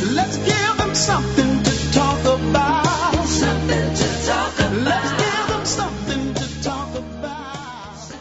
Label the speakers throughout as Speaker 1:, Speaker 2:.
Speaker 1: Let's give them something to talk about. Something to talk about. Let's give them something to talk about.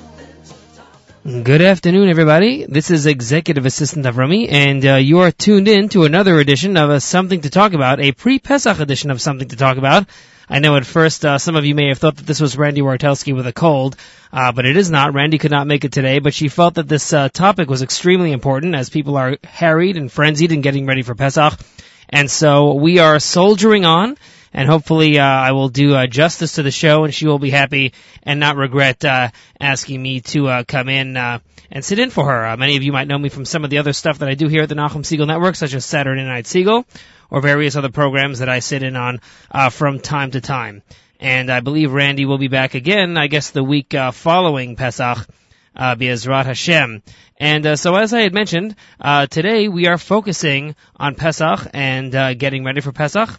Speaker 2: Good afternoon, everybody. This is Executive Assistant Avrami, and uh, you are tuned in to another edition of a Something to Talk About, a pre-Pesach edition of Something to Talk About. I know at first uh, some of you may have thought that this was Randy Wartelski with a cold, uh, but it is not. Randy could not make it today, but she felt that this uh, topic was extremely important as people are harried and frenzied and getting ready for Pesach. And so we are soldiering on, and hopefully uh, I will do uh, justice to the show, and she will be happy and not regret uh, asking me to uh, come in uh, and sit in for her. Many of you might know me from some of the other stuff that I do here at the Nachum Segal Network, such as Saturday Night Segal, or various other programs that I sit in on uh, from time to time. And I believe Randy will be back again, I guess the week uh, following Pesach, uh, Be'ezrat Hashem. And uh, so as I had mentioned, uh, today we are focusing on Pesach and uh, getting ready for Pesach.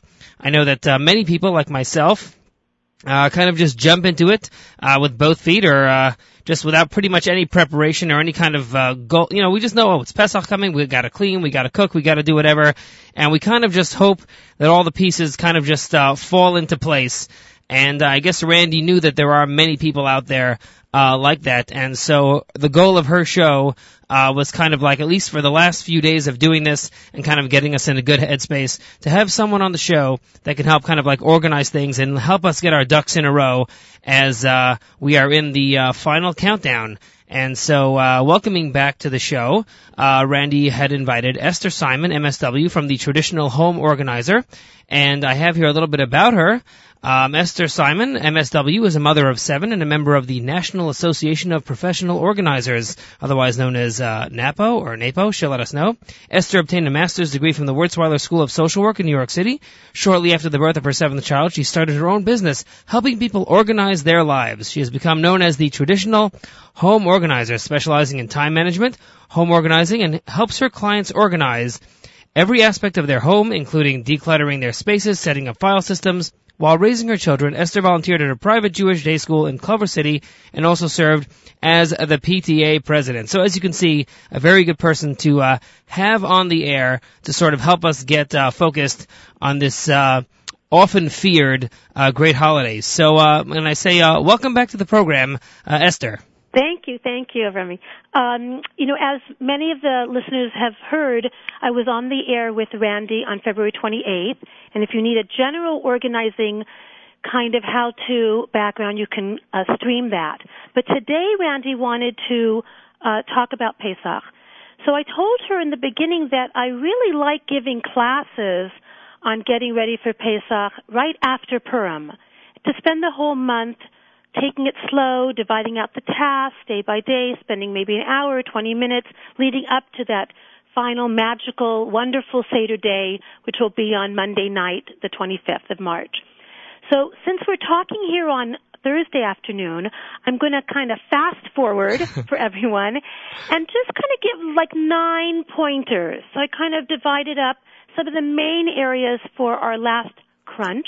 Speaker 2: I know that uh, many people, like myself, uh, kind of just jump into it uh, with both feet, or uh, just without pretty much any preparation or any kind of uh, goal. You know, we just know oh, it's Pesach coming. We got to clean, we got to cook, we got to do whatever, and we kind of just hope that all the pieces kind of just uh, fall into place. And uh, I guess Randy knew that there are many people out there uh, like that, and so the goal of her show uh, was kind of like, at least for the last few days of doing this and kind of getting us in a good headspace, to have someone on the show that can help kind of like organize things and help us get our ducks in a row as uh, we are in the uh, final countdown. And so, uh, welcoming back to the show, uh, Randy had invited Esther Simon, MSW, from the Traditional Home Organizer. And I have here a little bit about her. Um, Esther Simon, MSW, is a mother of seven and a member of the National Association of Professional Organizers, otherwise known as uh, NAPO or NAPO. She'll let us know. Esther obtained a master's degree from the Wurzweiler School of Social Work in New York City. Shortly after the birth of her seventh child, she started her own business, helping people organize their lives. She has become known as the traditional home organizer, specializing in time management, home organizing, and helps her clients organize every aspect of their home, including decluttering their spaces, setting up file systems. While raising her children, Esther volunteered at a private Jewish day school in Culver City and also served as the PTA president. So as you can see, a very good person to uh, have on the air to sort of help us get uh, focused on this uh, often feared uh, great holidays. So uh, when I say uh, welcome back to the program, uh, Esther.
Speaker 3: Thank you, thank you, Remy. Um, you know, as many of the listeners have heard, I was on the air with Randy on February 28th, and if you need a general organizing kind of how-to background, you can uh, stream that. But today, Randy wanted to uh, talk about Pesach. So I told her in the beginning that I really like giving classes on getting ready for Pesach right after Purim to spend the whole month taking it slow, dividing out the tasks day by day, spending maybe an hour, 20 minutes leading up to that final magical, wonderful Seder day, which will be on Monday night, the 25th of March. So since we're talking here on Thursday afternoon, I'm going to kind of fast forward for everyone and just kind of give like nine pointers. So I kind of divided up some of the main areas for our last crunch.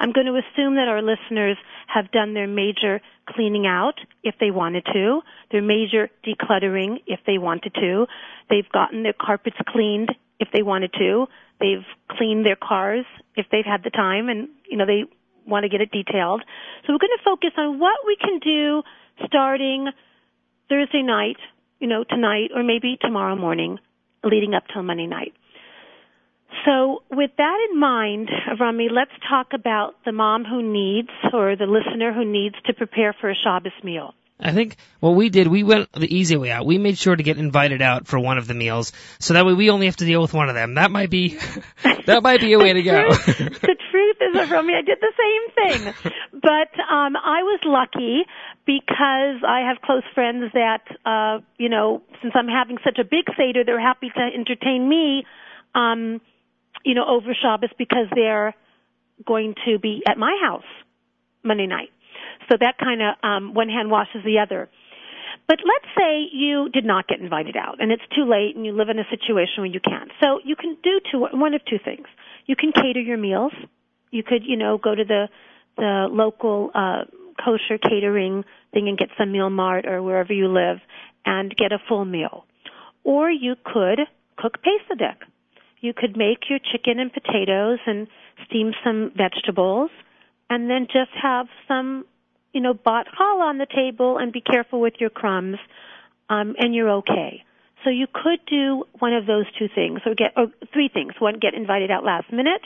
Speaker 3: I'm going to assume that our listeners have done their major cleaning out if they wanted to, their major decluttering if they wanted to. They've gotten their carpets cleaned if they wanted to. They've cleaned their cars if they've had the time and, you know, they want to get it detailed. So we're going to focus on what we can do starting Thursday night, you know, tonight or maybe tomorrow morning leading up till Monday night. So with that in mind, Rami, let's talk about the mom who needs or the listener who needs to prepare for a Shabbos meal.
Speaker 2: I think what we did, we went the easy way out. We made sure to get invited out for one of the meals, so that way we only have to deal with one of them. That might be, that might be a way to go.
Speaker 3: the truth is, Rami, I did the same thing, but um, I was lucky because I have close friends that, uh, you know, since I'm having such a big seder, they're happy to entertain me. Um, you know, over Shabbos because they're going to be at my house Monday night. So that kind of um, one hand washes the other. But let's say you did not get invited out and it's too late and you live in a situation where you can't. So you can do two, one of two things. You can cater your meals. You could, you know, go to the, the local, uh, kosher catering thing and get some meal mart or wherever you live and get a full meal. Or you could cook pesadek you could make your chicken and potatoes and steam some vegetables and then just have some, you know, bought challah on the table and be careful with your crumbs, um, and you're okay. So you could do one of those two things, or get or three things. One, get invited out last minute,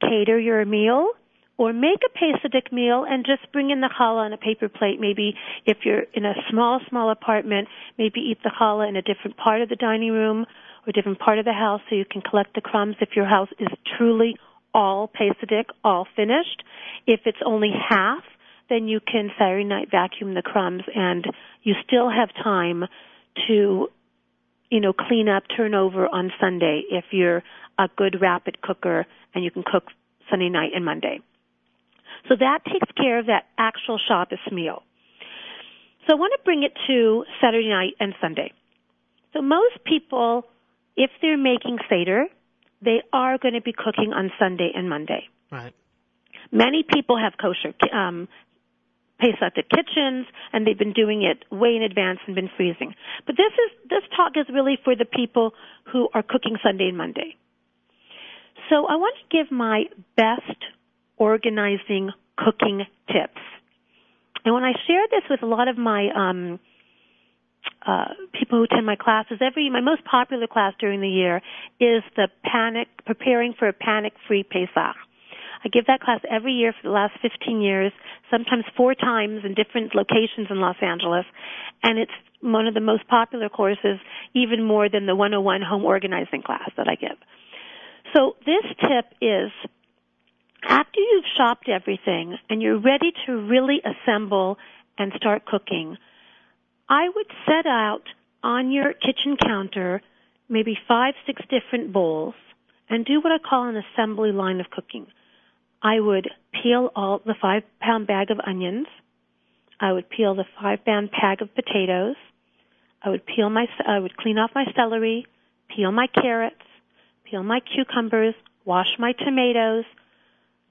Speaker 3: cater your meal, or make a Pesach meal and just bring in the challah on a paper plate. Maybe if you're in a small, small apartment, maybe eat the challah in a different part of the dining room or different part of the house so you can collect the crumbs if your house is truly all Pesach, all finished. If it's only half, then you can Saturday night vacuum the crumbs and you still have time to, you know, clean up, turn over on Sunday if you're a good rapid cooker and you can cook Sunday night and Monday. So that takes care of that actual Shabbos meal. So I want to bring it to Saturday night and Sunday. So most people, if they're making Seder, they are going to be cooking on Sunday and Monday.
Speaker 2: Right.
Speaker 3: Many people have kosher um, Pesach kitchens, and they've been doing it way in advance and been freezing. But this is this talk is really for the people who are cooking Sunday and Monday. So I want to give my best organizing cooking tips. And when I share this with a lot of my um, uh, people who attend my classes, every my most popular class during the year is the panic preparing for a panic-free Pesach. I give that class every year for the last 15 years, sometimes four times in different locations in Los Angeles, and it's one of the most popular courses, even more than the 101 home organizing class that I give. So this tip is after you've shopped everything and you're ready to really assemble and start cooking, I would set out on your kitchen counter maybe five, six different bowls and do what I call an assembly line of cooking. I would peel all the five pound bag of onions. I would peel the five pound bag of potatoes. I would peel my, I would clean off my celery, peel my carrots, peel my cucumbers, wash my tomatoes,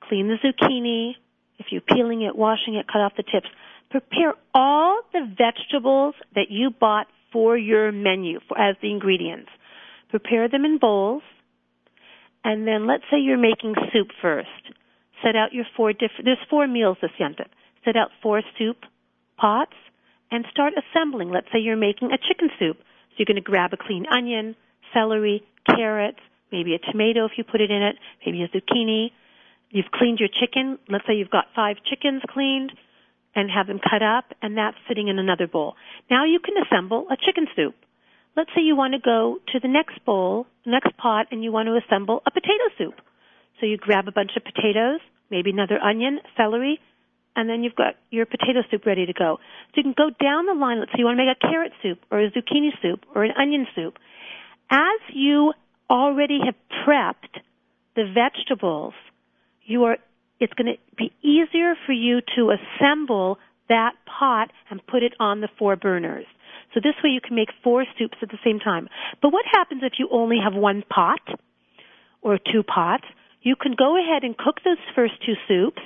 Speaker 3: clean the zucchini. If you're peeling it, washing it, cut off the tips. Prepare all the vegetables that you bought for your menu for, as the ingredients. Prepare them in bowls. And then let's say you're making soup first. Set out your four different, there's four meals this yontif. Set out four soup pots and start assembling. Let's say you're making a chicken soup. So you're going to grab a clean onion, celery, carrots, maybe a tomato if you put it in it, maybe a zucchini, You've cleaned your chicken. Let's say you've got five chickens cleaned and have them cut up and that's sitting in another bowl. Now you can assemble a chicken soup. Let's say you want to go to the next bowl, next pot, and you want to assemble a potato soup. So you grab a bunch of potatoes, maybe another onion, celery, and then you've got your potato soup ready to go. So you can go down the line. Let's say you want to make a carrot soup or a zucchini soup or an onion soup. As you already have prepped the vegetables you are it's going to be easier for you to assemble that pot and put it on the four burners. So this way you can make four soups at the same time. But what happens if you only have one pot or two pots? You can go ahead and cook those first two soups,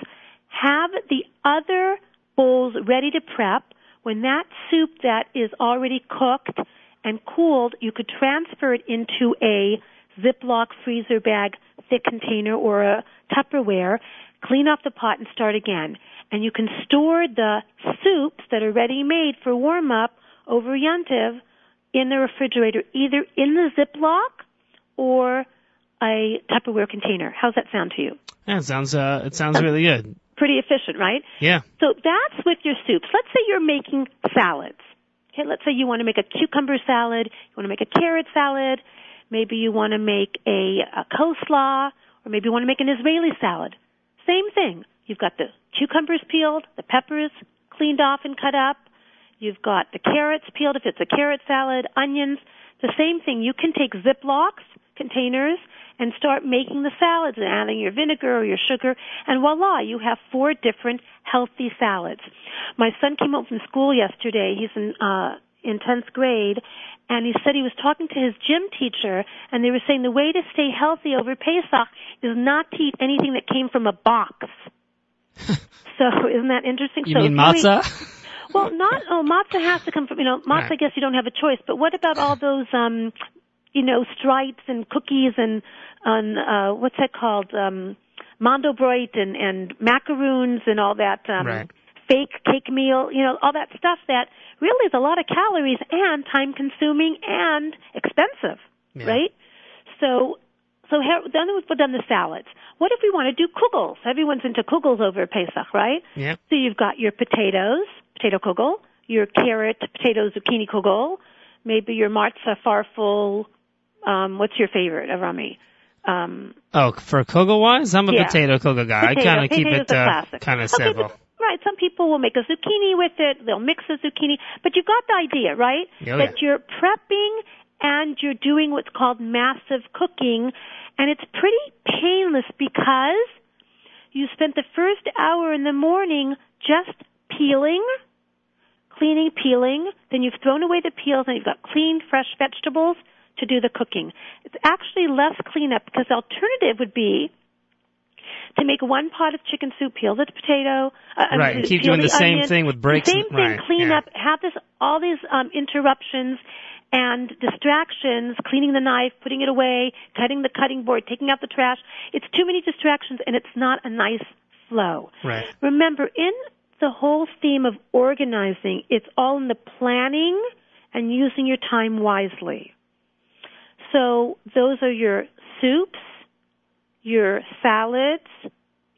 Speaker 3: have the other bowls ready to prep. When that soup that is already cooked and cooled, you could transfer it into a Ziploc freezer bag thick container or a Tupperware, clean off the pot and start again. And you can store the soups that are ready made for warm up over Yontiv in the refrigerator, either in the Ziploc or a Tupperware container. How's that sound to you?
Speaker 2: That sounds uh, it sounds really good.
Speaker 3: Pretty efficient, right?
Speaker 2: Yeah.
Speaker 3: So that's with your soups. Let's say you're making salads. Okay, let's say you want to make a cucumber salad, you want to make a carrot salad, Maybe you want to make a, a coleslaw, or maybe you want to make an Israeli salad. Same thing. You've got the cucumbers peeled, the peppers cleaned off and cut up. You've got the carrots peeled if it's a carrot salad, onions. The same thing. You can take Ziplocs, containers, and start making the salads and adding your vinegar or your sugar, and voila, you have four different healthy salads. My son came home from school yesterday. He's in uh, in 10th grade, and he said he was talking to his gym teacher, and they were saying the way to stay healthy over Pesach is not to eat anything that came from a box. so isn't that interesting?
Speaker 2: You
Speaker 3: so
Speaker 2: mean matzah?
Speaker 3: well, not oh matzah has to come from you know matzah.
Speaker 2: Right.
Speaker 3: I guess you don't have a choice. But what about all those um you know, stripes and cookies and on uh, what's that called? Um, mandelbroit and and macaroons and all that um,
Speaker 2: Right.
Speaker 3: Fake cake meal. You know, all that stuff that really is a lot of calories and time consuming and expensive,
Speaker 2: Yeah.
Speaker 3: right? So. So then we've done the salads. What if we want to do kugels? Everyone's into kugels over Pesach, right?
Speaker 2: Yeah.
Speaker 3: So you've got your potatoes, potato kugel, your carrot, potato, zucchini kugel, maybe your matzah farfel. Um, what's your favorite, Arami? Um,
Speaker 2: Oh, for kugel wise, I'm a
Speaker 3: Yeah.
Speaker 2: potato kugel guy.
Speaker 3: potato.
Speaker 2: I kind of keep it uh, kind of
Speaker 3: Okay,
Speaker 2: simple.
Speaker 3: Right. Some people will make a zucchini with it. They'll mix a zucchini, but you got the idea, right?
Speaker 2: Oh,
Speaker 3: that
Speaker 2: yeah.
Speaker 3: you're prepping and you're doing what's called massive cooking, and it's pretty painless because you spent the first hour in the morning just peeling, cleaning, peeling. Then you've thrown away the peels and you've got clean, fresh vegetables to do the cooking. It's actually less cleanup because the alternative would be to make one pot of chicken soup, peel the potato, uh, I
Speaker 2: Right,
Speaker 3: mean,
Speaker 2: keep doing the same
Speaker 3: onion,
Speaker 2: thing with breaks
Speaker 3: The same thing,
Speaker 2: right,
Speaker 3: clean
Speaker 2: yeah.
Speaker 3: up, have this all these um, interruptions and distractions, cleaning the knife, putting it away, cutting the cutting board, taking out the trash. It's too many distractions and it's not a nice flow.
Speaker 2: Right.
Speaker 3: Remember, in the whole theme of organizing, it's all in the planning and using your time wisely. So those are your soups, your salads,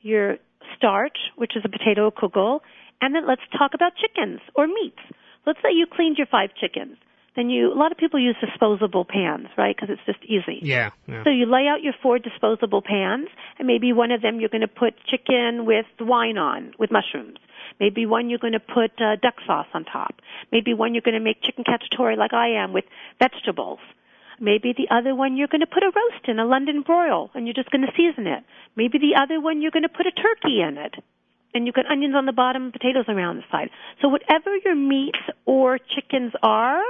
Speaker 3: your starch, which is a potato kugel, and then let's talk about chickens or meats. Let's say you cleaned your five chickens. Then you, a lot of people use disposable pans, right? Because it's just easy.
Speaker 2: Yeah. yeah.
Speaker 3: So you lay out your four disposable pans, and maybe one of them you're going to put chicken with wine on, with mushrooms. Maybe one you're going to put uh, duck sauce on top. Maybe one you're going to make chicken cacciatore like I am with vegetables. Maybe the other one you're going to put a roast in, a London broil, and you're just going to season it. Maybe the other one you're going to put a turkey in it. And you've got onions on the bottom, potatoes around the side. So whatever your meats or chickens are,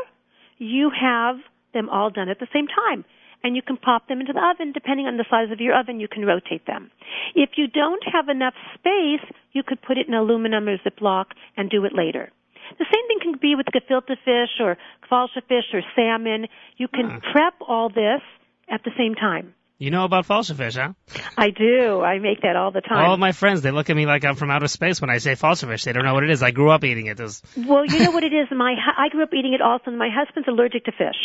Speaker 3: you have them all done at the same time. And you can pop them into the oven depending on the size of your oven, you can rotate them. If you don't have enough space, you could put it in aluminum or Ziploc and do it later. The same thing can be with gefilte fish or kvalsha fish or salmon. You can
Speaker 2: Ah.
Speaker 3: prep all this at the same time.
Speaker 2: You know about falsa fish, huh?
Speaker 3: I do. I make that all the time.
Speaker 2: All of my friends, they look at me like I'm from outer space when I say falsa fish. They don't know what it is. I grew up eating it. Was-
Speaker 3: Well, you know what it is. My I grew up eating it also, and my husband's allergic to fish.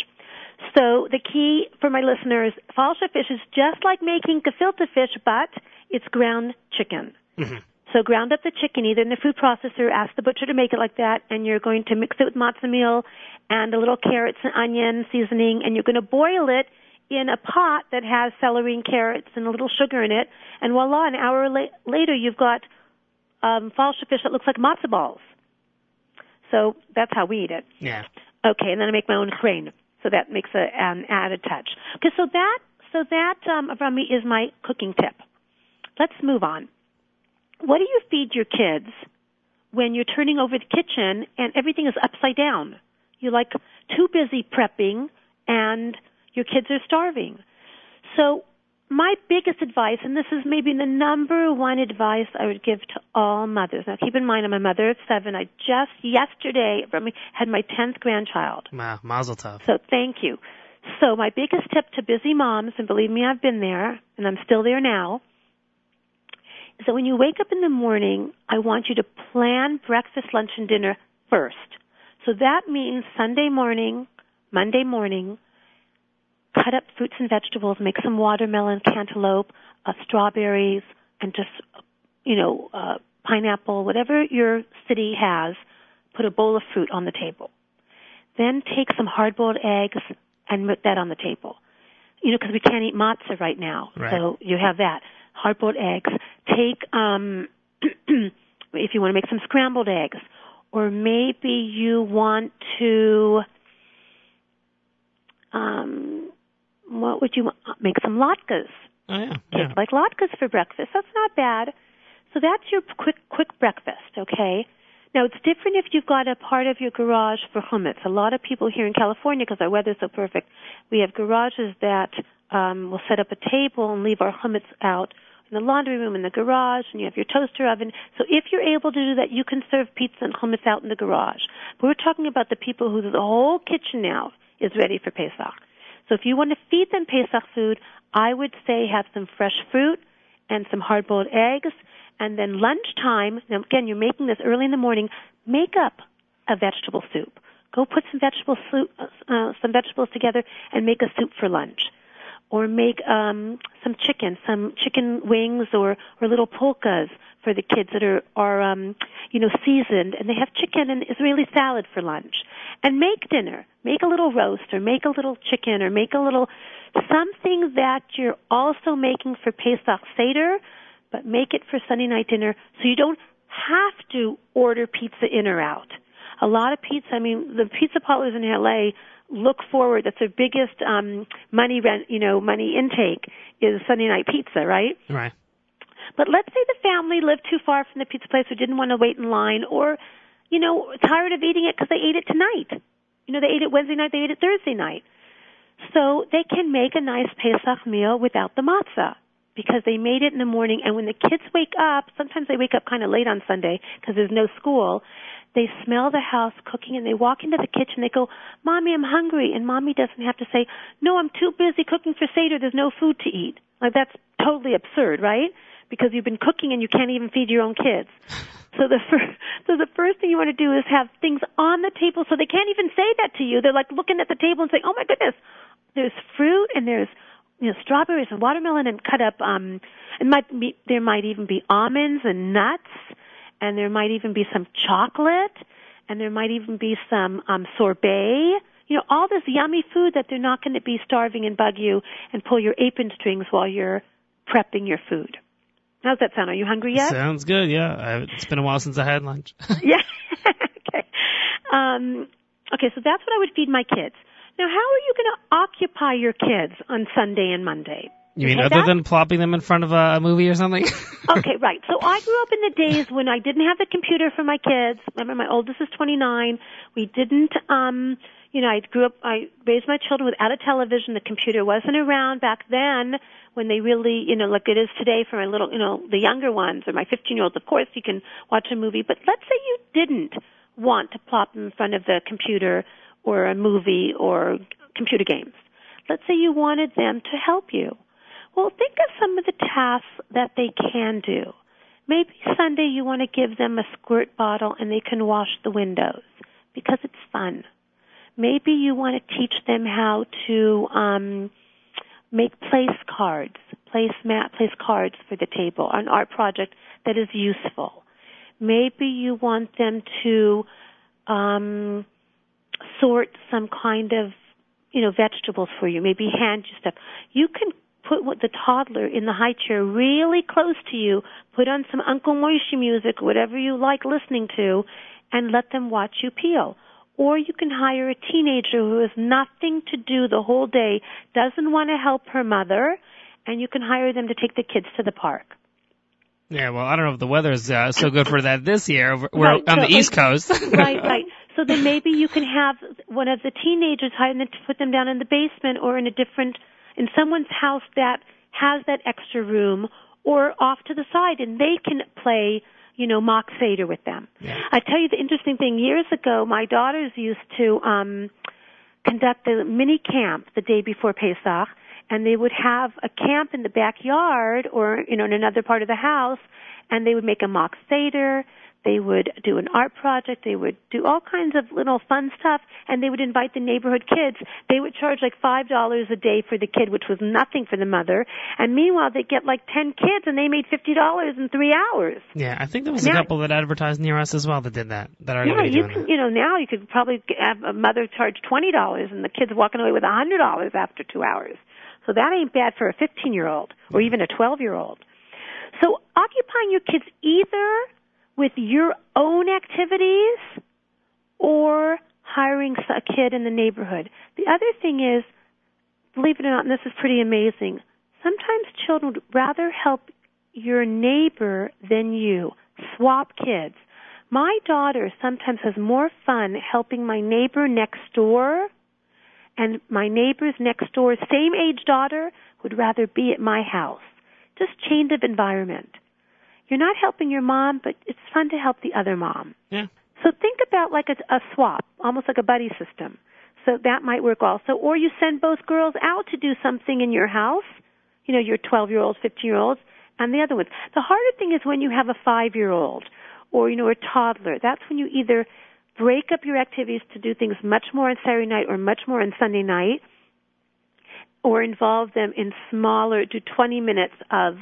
Speaker 3: So the key for my listeners, falsa fish is just like making gefilte fish, but it's ground chicken.
Speaker 2: Mhm.
Speaker 3: So ground up the chicken either in the food processor, ask the butcher to make it like that, and you're going to mix it with matzo meal and a little carrots and onion seasoning, and you're going to boil it in a pot that has celery and carrots and a little sugar in it, and voila, an hour la- later you've got um, falsa fish that looks like matzo balls. So that's how we eat it.
Speaker 2: yeah.
Speaker 3: Okay, and then I make my own chrain, so that makes a, an added touch. Okay, so that so that um, from me is my cooking tip. Let's move on. What do you feed your kids when you're turning over the kitchen and everything is upside down? You're like too busy prepping and your kids are starving. So my biggest advice, and this is maybe the number one advice I would give to all mothers. Now keep in mind I'm a mother of seven. I just yesterday had my tenth grandchild.
Speaker 2: Wow, mazel tov.
Speaker 3: So thank you. So my biggest tip to busy moms, and believe me, I've been there, and I'm still there now, that when you wake up in the morning, I want you to plan breakfast, lunch, and dinner first. So that means Sunday morning, Monday morning, cut up fruits and vegetables, make some watermelon, cantaloupe, uh, strawberries, and just, you know, uh, pineapple, whatever your city has, put a bowl of fruit on the table. Then take some hard-boiled eggs and put that on the table. You know, because we can't eat matzah right now,
Speaker 2: Right.
Speaker 3: so you have that hard-boiled eggs. Take, um, if you want to make some scrambled eggs, or maybe you want to, um, what would you want? Make some latkes.
Speaker 2: Oh yeah.
Speaker 3: Kids
Speaker 2: yeah.
Speaker 3: like latkes for breakfast. That's not bad. So that's your quick quick breakfast, okay? Now it's different if you've got a part of your garage for chumetz. A lot of people here in California, because our weather's so perfect, we have garages that um, will set up a table and leave our chumetz out in the laundry room in the garage, and you have your toaster oven. So if you're able to do that, you can serve pizza and chumetz out in the garage. But we're talking about the people who the whole kitchen now is ready for Pesach. So if you want to feed them Pesach food, I would say have some fresh fruit and some hard-boiled eggs, and then lunchtime. Now again, you're making this early in the morning. Make up a vegetable soup. Go put some vegetable soup, uh, some vegetables together, and make a soup for lunch or make um, some chicken, some chicken wings or or little pulkas for the kids that are are um, you know seasoned, and they have chicken and Israeli salad for lunch. And make dinner. Make a little roast, or make a little chicken, or make a little something that you're also making for Pesach Seder, but make it for Sunday night dinner, so you don't have to order pizza in or out. A lot of pizza. I mean, the pizza parlors in LA look forward. That's their biggest um, money rent, you know, money intake is Sunday night pizza, right?
Speaker 2: Right.
Speaker 3: But let's say the family lived too far from the pizza place or didn't want to wait in line or, you know, tired of eating it because they ate it tonight. You know, they ate it Wednesday night, they ate it Thursday night. So they can make a nice Pesach meal without the matzah because they made it in the morning and when the kids wake up, sometimes they wake up kind of late on Sunday because there's no school, they smell the house cooking and they walk into the kitchen. They go, Mommy, I'm hungry. And Mommy doesn't have to say, No, I'm too busy cooking for Seder. There's no food to eat. Like that's totally absurd, right? Because you've been cooking and you can't even feed your own kids. So the first, so the first thing you want to do is have things on the table so they can't even say that to you. They're like looking at the table and saying, "Oh my goodness, there's fruit and there's you know strawberries and watermelon and cut up um and might be there might even be almonds and nuts and there might even be some chocolate, and there might even be some um, sorbet. You know, all this yummy food that they're not going to be starving and bug you and pull your apron strings while you're prepping your food. How's that sound? Are you hungry yet?
Speaker 2: Sounds good. Yeah, I, it's been a while since I had lunch.
Speaker 3: yeah. okay. Um, okay, so that's what I would feed my kids. Now, how are you going to occupy your kids on Sunday and Monday?
Speaker 2: You mean other
Speaker 3: that-
Speaker 2: than plopping them in front of a, movie or something?
Speaker 3: okay, right. So I grew up in the days when I didn't have the computer for my kids. Remember, my oldest is 29. We didn't, um, you know, I grew up, I raised my children without a television. The computer wasn't around back then when they really, you know, like it is today for my little, you know, the younger ones or my 15 year olds. Of course, you can watch a movie, but let's say you didn't want to plop them in front of the computer or a movie or computer games. Let's say you wanted them to help you. Well, think of some of the tasks that they can do. Maybe Sunday you want to give them a squirt bottle and they can wash the windows because it's fun. Maybe you want to teach them how to um, make place cards, place mat, place cards for the table, an art project that is useful. Maybe you want them to um, sort some kind of you know vegetables for you. Maybe hand you stuff. You can put the toddler in the high chair really close to you. Put on some Uncle Moishe music, whatever you like listening to, and let them watch you peel. Or you can hire a teenager who has nothing to do the whole day, doesn't want to help her mother, and you can hire them to take the kids to the park.
Speaker 2: yeah, well, I don't know if the weather's uh, so good for that this year. We're
Speaker 3: Right,
Speaker 2: on
Speaker 3: so,
Speaker 2: the East Coast.
Speaker 3: right, right. So then maybe you can have one of the teenagers hire them to put them down in the basement or in a different, in someone's house that has that extra room or off to the side and they can play, you know, mock Seder with them.
Speaker 2: Yeah.
Speaker 3: I tell you the interesting thing, years ago my daughters used to, um, conduct a mini camp the day before Pesach and they would have a camp in the backyard or, you know, in another part of the house and they would make a mock Seder. They would do an art project. They would do all kinds of little fun stuff, and they would invite the neighborhood kids. They would charge like five dollars a day for the kid, which was nothing for the mother. And meanwhile, they get like ten kids, and they made fifty dollars in three hours.
Speaker 2: yeah, I think there was a couple that advertised near us as well that did that. That are
Speaker 3: Yeah, you can.
Speaker 2: that.
Speaker 3: You know, now you could probably have a mother charge twenty dollars, and the kid's walking away with a hundred dollars after two hours. So that ain't bad for a fifteen-year-old or even a twelve-year-old. So occupying your kids either with your own activities or hiring a kid in the neighborhood. The other thing is, believe it or not, and this is pretty amazing, sometimes children would rather help your neighbor than you. Swap kids. My daughter sometimes has more fun helping my neighbor next door and my neighbor's next door, same age daughter, would rather be at my house. Just change of environment. You're not helping your mom, but it's fun to help the other mom.
Speaker 2: Yeah.
Speaker 3: So think about like a, a swap, almost like a buddy system. So that might work also. Or you send both girls out to do something in your house, you know, your 12 year olds, 15 year olds, and the other ones. The harder thing is when you have a five year old or, you know, a toddler. That's when you either break up your activities to do things much more on Saturday night or much more on Sunday night, or involve them in smaller, do 20 minutes of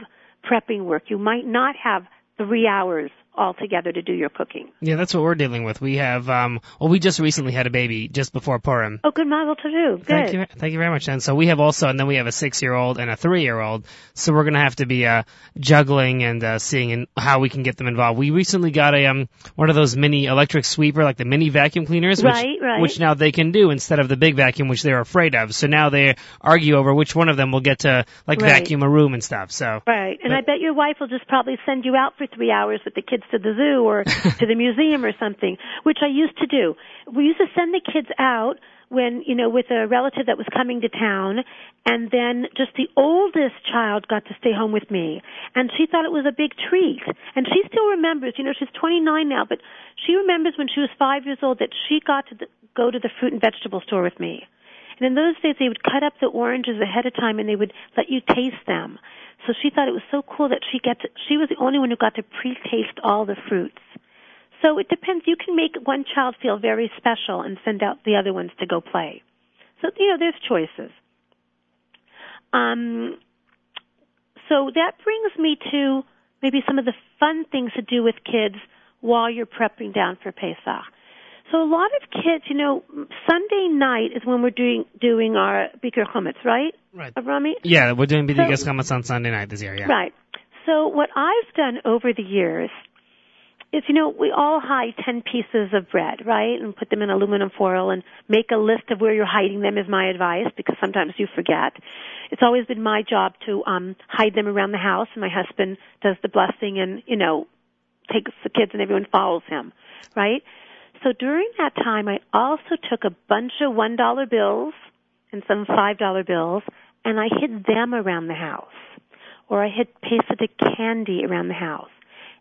Speaker 3: prepping work. You might not have three hours altogether to do your cooking.
Speaker 2: Yeah, that's what we're dealing with. We have, um, well, we just recently had a baby just before Purim.
Speaker 3: Oh, good mazel tov. Good.
Speaker 2: Thank you, thank you very much. And so we have also, and then we have a six-year-old and a three-year-old. So we're gonna have to be uh, juggling and uh, seeing in how we can get them involved. We recently got a um one of those mini electric sweeper, like the mini vacuum cleaners, which,
Speaker 3: Right, right.
Speaker 2: which now they can do instead of the big vacuum, which they're afraid of. So now they argue over which one of them will get to like
Speaker 3: Right.
Speaker 2: vacuum a room and stuff. So
Speaker 3: Right. And
Speaker 2: But-
Speaker 3: I bet your wife will just probably send you out for three hours with the kids to the zoo or to the museum or something, which I used to do. We used to send the kids out when, you know, with a relative that was coming to town and then just the oldest child got to stay home with me. And she thought it was a big treat. And she still remembers, you know, she's 29 now, but she remembers when she was five years old that she got to the, go to the fruit and vegetable store with me. And in those days, they would cut up the oranges ahead of time and they would let you taste them. So she thought it was so cool that she to, she was the only one who got to pre-taste all the fruits. So it depends. You can make one child feel very special and send out the other ones to go play. So you know, there's choices. Um, so that brings me to maybe some of the fun things to do with kids while you're prepping down for Pesach. So a lot of kids, you know, Sunday night is when we're doing doing our Bikur Chumetz, right?
Speaker 2: Right.
Speaker 3: Avrami?
Speaker 2: yeah, we're doing
Speaker 3: So-
Speaker 2: B'digas Chametz on Sunday night this year. Yeah.
Speaker 3: Right. So what I've done over the years is, you know, we all hide 10 pieces of bread, right? And put them in aluminum foil and make a list of where you're hiding them is my advice because sometimes you forget. It's always been my job to um hide them around the house and my husband does the blessing and, you know, takes the kids and everyone follows him, right? So during that time I also took a bunch of $1 bills and some $5 bills and I hid them around the house or I had pasted a candy around the house.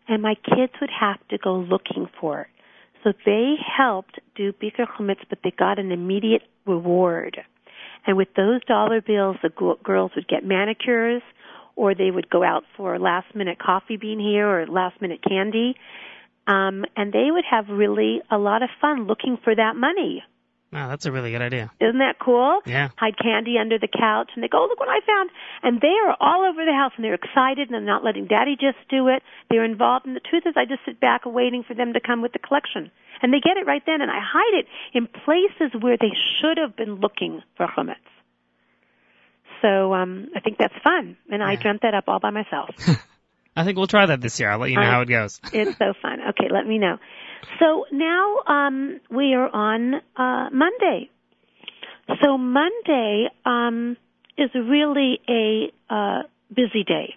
Speaker 3: And my kids would have to go looking for it. So they helped do Bikur Chumetz, but they got an immediate reward. And with those dollar bills, the girls would get manicures, or they would go out for last minute coffee bean here or last minute candy. Um, and they would have really a lot of fun looking for that money.
Speaker 2: Wow, that's a really good idea.
Speaker 3: Isn't that cool?
Speaker 2: Yeah.
Speaker 3: Hide candy under the couch and they go, oh, look what I found. And they are all over the house and they're excited and they're not letting daddy just do it. They're involved. And the truth is I just sit back waiting for them to come with the collection. And they get it right then and I hide it in places where they should have been looking for chumetz. So, um, I think that's fun. And I dreamt that up all by myself.
Speaker 2: I think we'll try that this year. I'll let you know how it goes.
Speaker 3: it's so fun. Okay, let me know. So now um, we are on uh, Monday. So Monday um, is really a uh, busy day.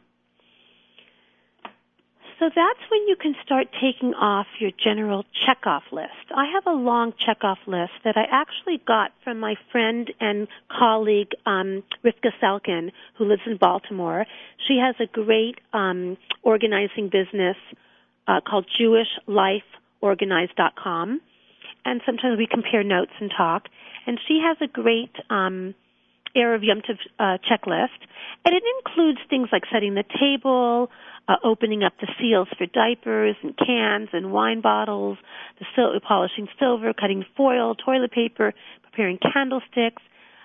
Speaker 3: So that's when you can start taking off your general checkoff list. I have a long checkoff list that I actually got from my friend and colleague um, Rivka Selkin, who lives in Baltimore. She has a great um, organizing business uh, called JewishLifeOrganized.com, and sometimes we compare notes and talk. And she has a great um, Erev Yom Tov uh, checklist, and it includes things like setting the table, uh, opening up the seals for diapers and cans and wine bottles, sil- polishing silver, cutting foil, toilet paper, preparing candlesticks,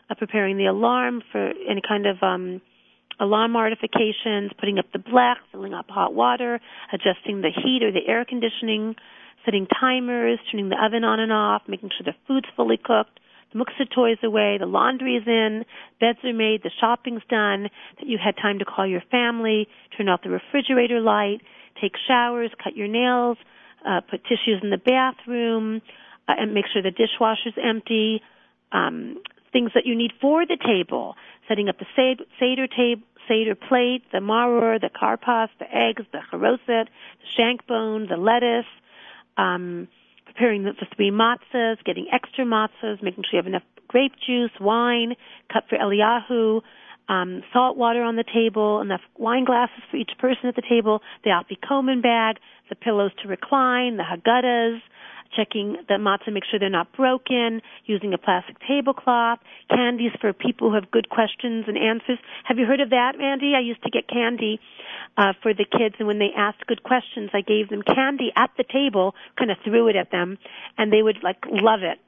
Speaker 3: uh, preparing the alarm for any kind of um, alarm modifications, putting up the blech, filling up hot water, adjusting the heat or the air conditioning, setting timers, turning the oven on and off, making sure the food's fully cooked, the muksa toys away, the laundry's in, beds are made, the shopping's done, that you had time to call your family, turn off the refrigerator light, take showers, cut your nails, uh, put tissues in the bathroom, uh, and make sure the dishwasher's empty, um, things that you need for the table, setting up the sed- Seder table, Seder plate, the maror, the karpas, the eggs, the charoset, the shank bone, the lettuce, um, preparing the, three matzahs, getting extra matzahs, making sure you have enough grape juice, wine, cup for Eliyahu, um, salt water on the table, enough wine glasses for each person at the table, the afikoman bag, the pillows to recline, the haggadahs, checking the matzah, make sure they're not broken, using a plastic tablecloth, candies for people who have good questions and answers. Have you heard of that, Mandy? I used to get candy uh, for the kids, and when they asked good questions, I gave them candy at the table, kind of threw it at them, and they would like love it.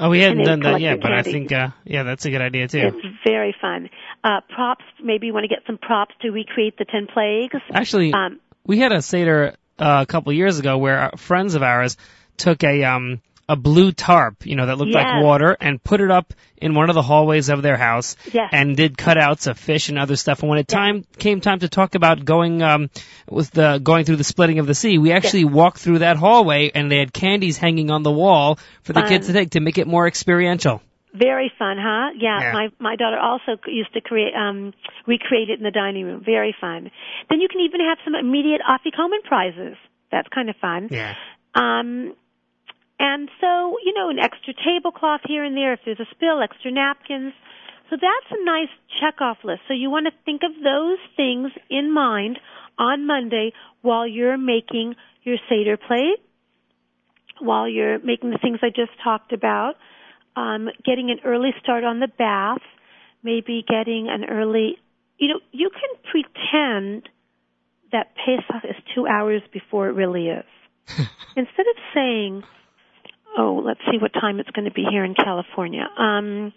Speaker 2: Oh, we hadn't done that yet, but I think, uh, yeah, that's a good idea too.
Speaker 3: It's very fun. Uh, props, maybe you want to get some props to recreate the ten plagues.
Speaker 2: Actually,
Speaker 3: Um,
Speaker 2: we had a Seder uh, a couple years ago where uh, friends of ours took a, um, a blue tarp, you know, that looked like water and put it up in one of the hallways of their house
Speaker 3: Yes.
Speaker 2: and did cutouts of fish and other stuff. And when it time came time to talk about going um with the going through the splitting of the sea, we actually walked through that hallway and they had candies hanging on the wall for the
Speaker 3: Fun.
Speaker 2: kids to take to make it more experiential.
Speaker 3: Very fun, huh? Yeah,
Speaker 2: Yeah.
Speaker 3: my my daughter also used to create um recreate it in the dining room. Very fun. Then you can even have some immediate afikoman prizes. That's kind of fun.
Speaker 2: Yeah.
Speaker 3: Um and so, you know, an extra tablecloth here and there if there's a spill, extra napkins. So that's a nice check-off list. So you want to think of those things in mind on Monday while you're making your Seder plate, while you're making the things I just talked about, um, getting an early start on the bath, maybe getting an early, you know, you can pretend that Pesach is two hours before it really is. Instead of saying, oh, let's see what time it's going to be here in California. Um,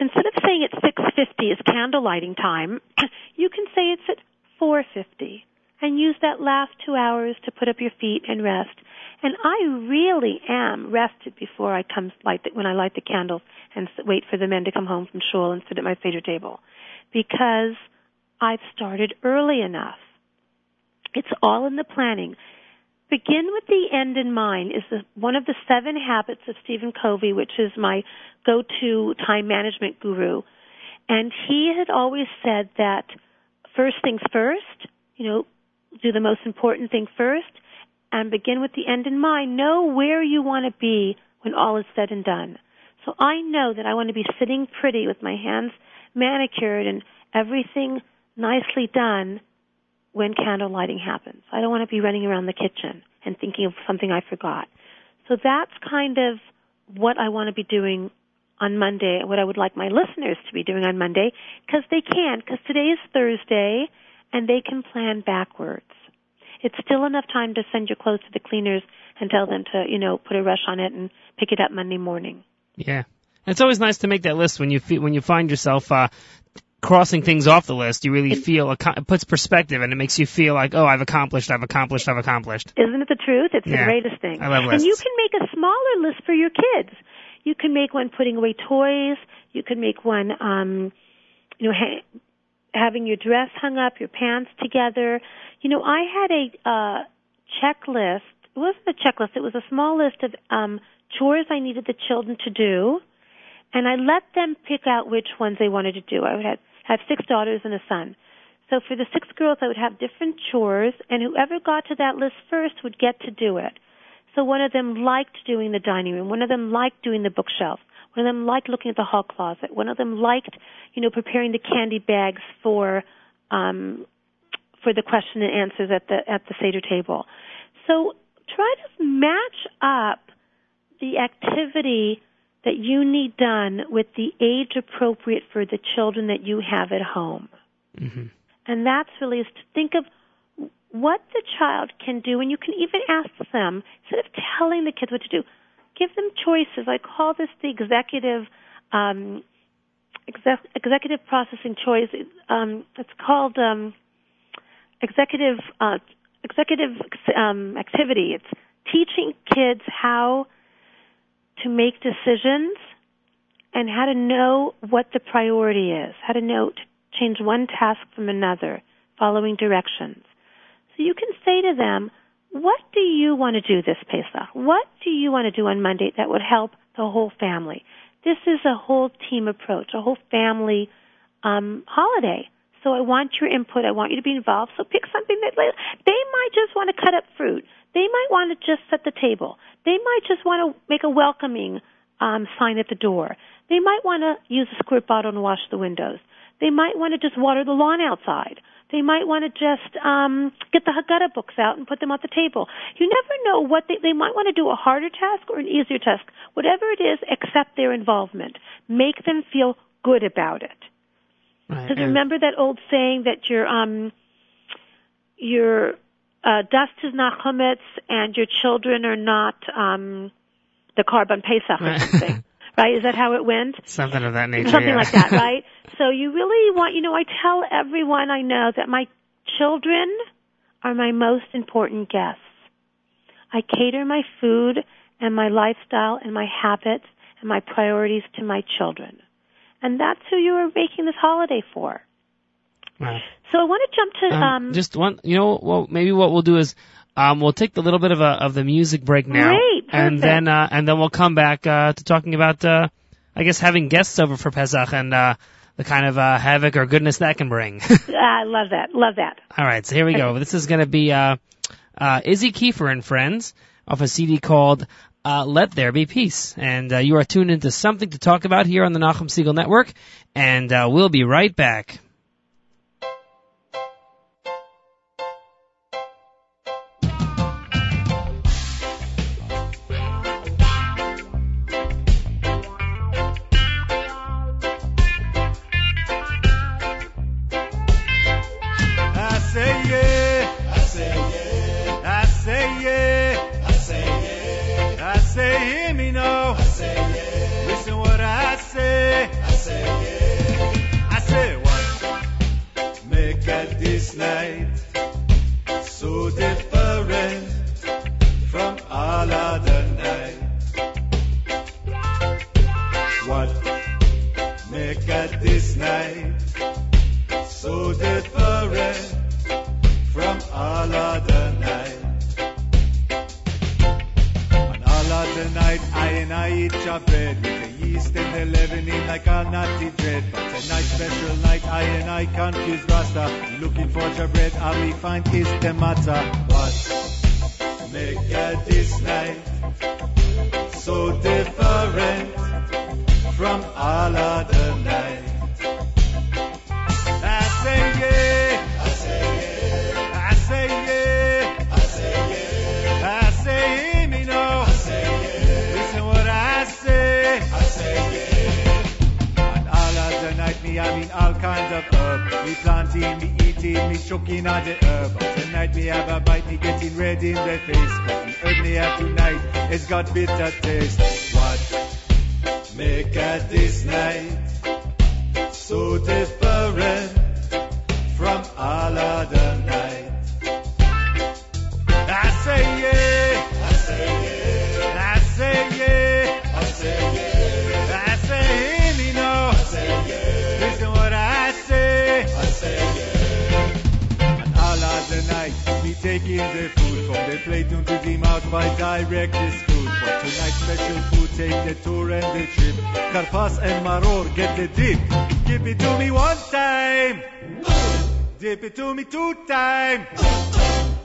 Speaker 3: instead of saying it's 6:50 is candle lighting time, you can say it's at 4:50 and use that last 2 hours to put up your feet and rest. And I really am rested before I come light the, when I light the candles and wait for the men to come home from shul and sit at my seder table because I've started early enough. It's all in the planning. Begin with the end in mind is the, one of the seven habits of Stephen Covey, which is my go-to time management guru. And he had always said that first things first, you know, do the most important thing first and begin with the end in mind. Know where you want to be when all is said and done. So I know that I want to be sitting pretty with my hands manicured and everything nicely done when candle lighting happens. I don't want to be running around the kitchen and thinking of something I forgot. So that's kind of what I want to be doing on Monday, what I would like my listeners to be doing on Monday, because they can, because today is Thursday, and they can plan backwards. It's still enough time to send your clothes to the cleaners and tell them to, you know, put a rush on it and pick it up Monday morning.
Speaker 2: Yeah. It's always nice to make that list when you when you find yourself uh crossing things off the list. You really feel a, it puts perspective and it makes you feel like, "Oh, I've accomplished, I've accomplished, I've accomplished."
Speaker 3: Isn't it the truth? It's
Speaker 2: Yeah.
Speaker 3: the greatest thing.
Speaker 2: I love
Speaker 3: And you can make a smaller list for your kids. You can make one putting away toys. You can make one, um, you know, ha- having your dress hung up, your pants together. You know, I had a uh, checklist. It wasn't a checklist. It was a small list of um, chores I needed the children to do, and I let them pick out which ones they wanted to do. I would have, have six daughters and a son. So for the six girls, I would have different chores, and whoever got to that list first would get to do it. So one of them liked doing the dining room. One of them liked doing the bookshelf. One of them liked looking at the hall closet. One of them liked, you know, preparing the candy bags for um, for the question and answers at the at the seder table. So try to match up the activity that you need done with the age appropriate for the children that you have at home.
Speaker 2: hmm
Speaker 3: And that's really is to think of what the child can do, and you can even ask them instead of telling the kids what to do, give them choices. I call this the executive um, exec, executive processing choice. Um, it's called um, executive uh, executive um, activity. It's teaching kids how to make decisions and how to know what the priority is, how to know to change one task from another, following directions. So you can say to them, what do you want to do this Pesach? What do you want to do on Monday that would help the whole family? This is a whole team approach, a whole family um, holiday. So I want your input. I want you to be involved. So pick something that they might just want to cut up fruit. They might want to just set the table. They might just want to make a welcoming um, sign at the door. They might want to use a squirt bottle and wash the windows. They might want to just water the lawn outside. They might want to just um, get the Haggadah books out and put them on the table. You never know what they, they might want to do a harder task or an easier task. Whatever it is, accept their involvement. Make them feel good about it.
Speaker 2: Right.
Speaker 3: Because
Speaker 2: and-
Speaker 3: remember that old saying that your um your uh, dust is not chametz and your children are not um the korban pesach or
Speaker 2: Right.
Speaker 3: something. right? Is that how it went?
Speaker 2: Something of that nature.
Speaker 3: Something
Speaker 2: yeah.
Speaker 3: like that, right? So you really want, you know, I tell everyone I know that my children are my most important guests. I cater my food and my lifestyle and my habits and my priorities to my children. And that's who you are making this holiday for.
Speaker 2: Right.
Speaker 3: So I want to jump to,
Speaker 2: Um,
Speaker 3: um,
Speaker 2: just one, you know, well, maybe what we'll do is, um, we'll take a little bit of a of the music break now,
Speaker 3: Great,
Speaker 2: and then uh, and then we'll come back uh, to talking about, uh, I guess, having guests over for Pesach and uh, the kind of uh, havoc or goodness that can bring.
Speaker 3: I love that, love that.
Speaker 2: All right, so here we go. This is going to be uh, uh, Izzy Kiefer and friends off a CD called uh, "Let There Be Peace," and uh, you are tuned into something to talk about here on the Nachum Segal Network, and uh, we'll be right back.
Speaker 4: Time.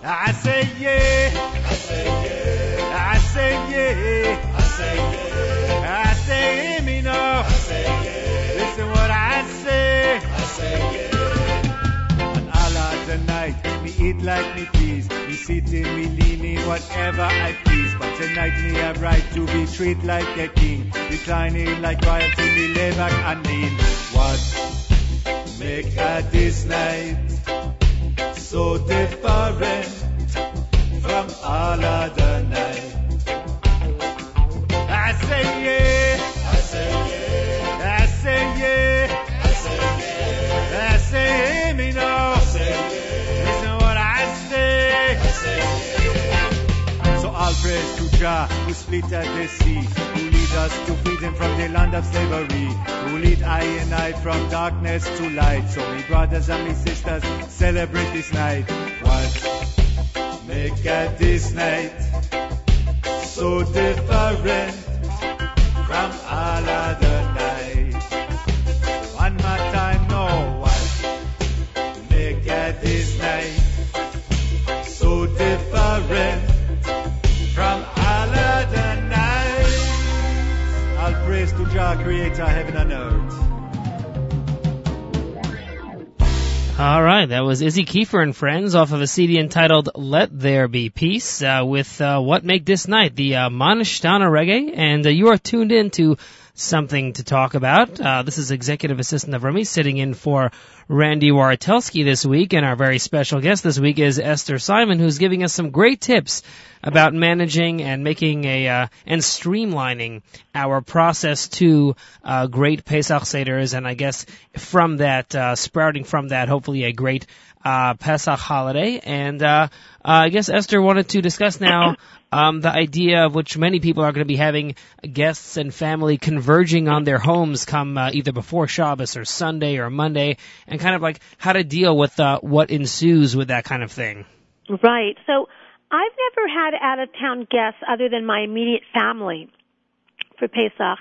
Speaker 4: I say yeah. I say yeah. I say yeah. I say yeah. I say hear me now. I say yeah. Listen what I say. I say yeah. And all of the night, me eat like me please. Me sitting, me leaning, whatever I please. But tonight me have right to be treated like a king. Reclining like royalty, me lay back and lean. What make a this night so different from all other nights? I say yeah. I say yeah. I say yeah. I say yeah. I say hear me now. Listen what I say. I say yeah. So all praise to Jah who split at the sea, us to freedom from the land of slavery, who lead I and I from darkness to light. So me brothers and me sisters celebrate this night. What make at this night so different from all other Jah, Creator, heaven and earth.
Speaker 2: All right, that was Izzy Kiefer and Friends off of a CD entitled "Let There Be Peace" uh, with uh, "What Make This Night," the uh, Manishtana Reggae, and uh, you are tuned in to something to talk about. Uh, this is Executive Assistant Avrami sitting in for Randy Wartelski this week, and our very special guest this week is Esther Simon, who's giving us some great tips about managing and making a uh, and streamlining our process to uh, great Pesach seders, and I guess from that, uh, sprouting from that, hopefully a great uh, Pesach holiday. And uh, uh, I guess Esther wanted to discuss now um, the idea of which many people are going to be having guests and family converging on their homes come uh, either before Shabbos or Sunday or Monday, and kind of like how to deal with uh, what ensues with that kind of thing.
Speaker 3: Right. So I've never had out of town guests other than my immediate family for Pesach.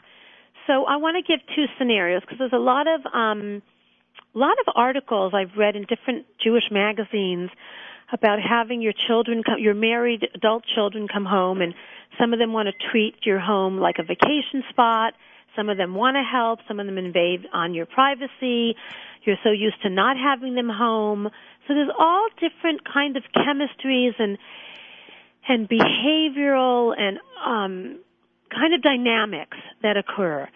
Speaker 3: So I want to give two scenarios because there's a lot of um, a lot of articles I've read in different Jewish magazines about having your children come, your married adult children come home, and some of them want to treat your home like a vacation spot. Some of them want to help. Some of them invade on your privacy. You're so used to not having them home. So there's all different kind of chemistries and and behavioral and um, kind of dynamics that occur.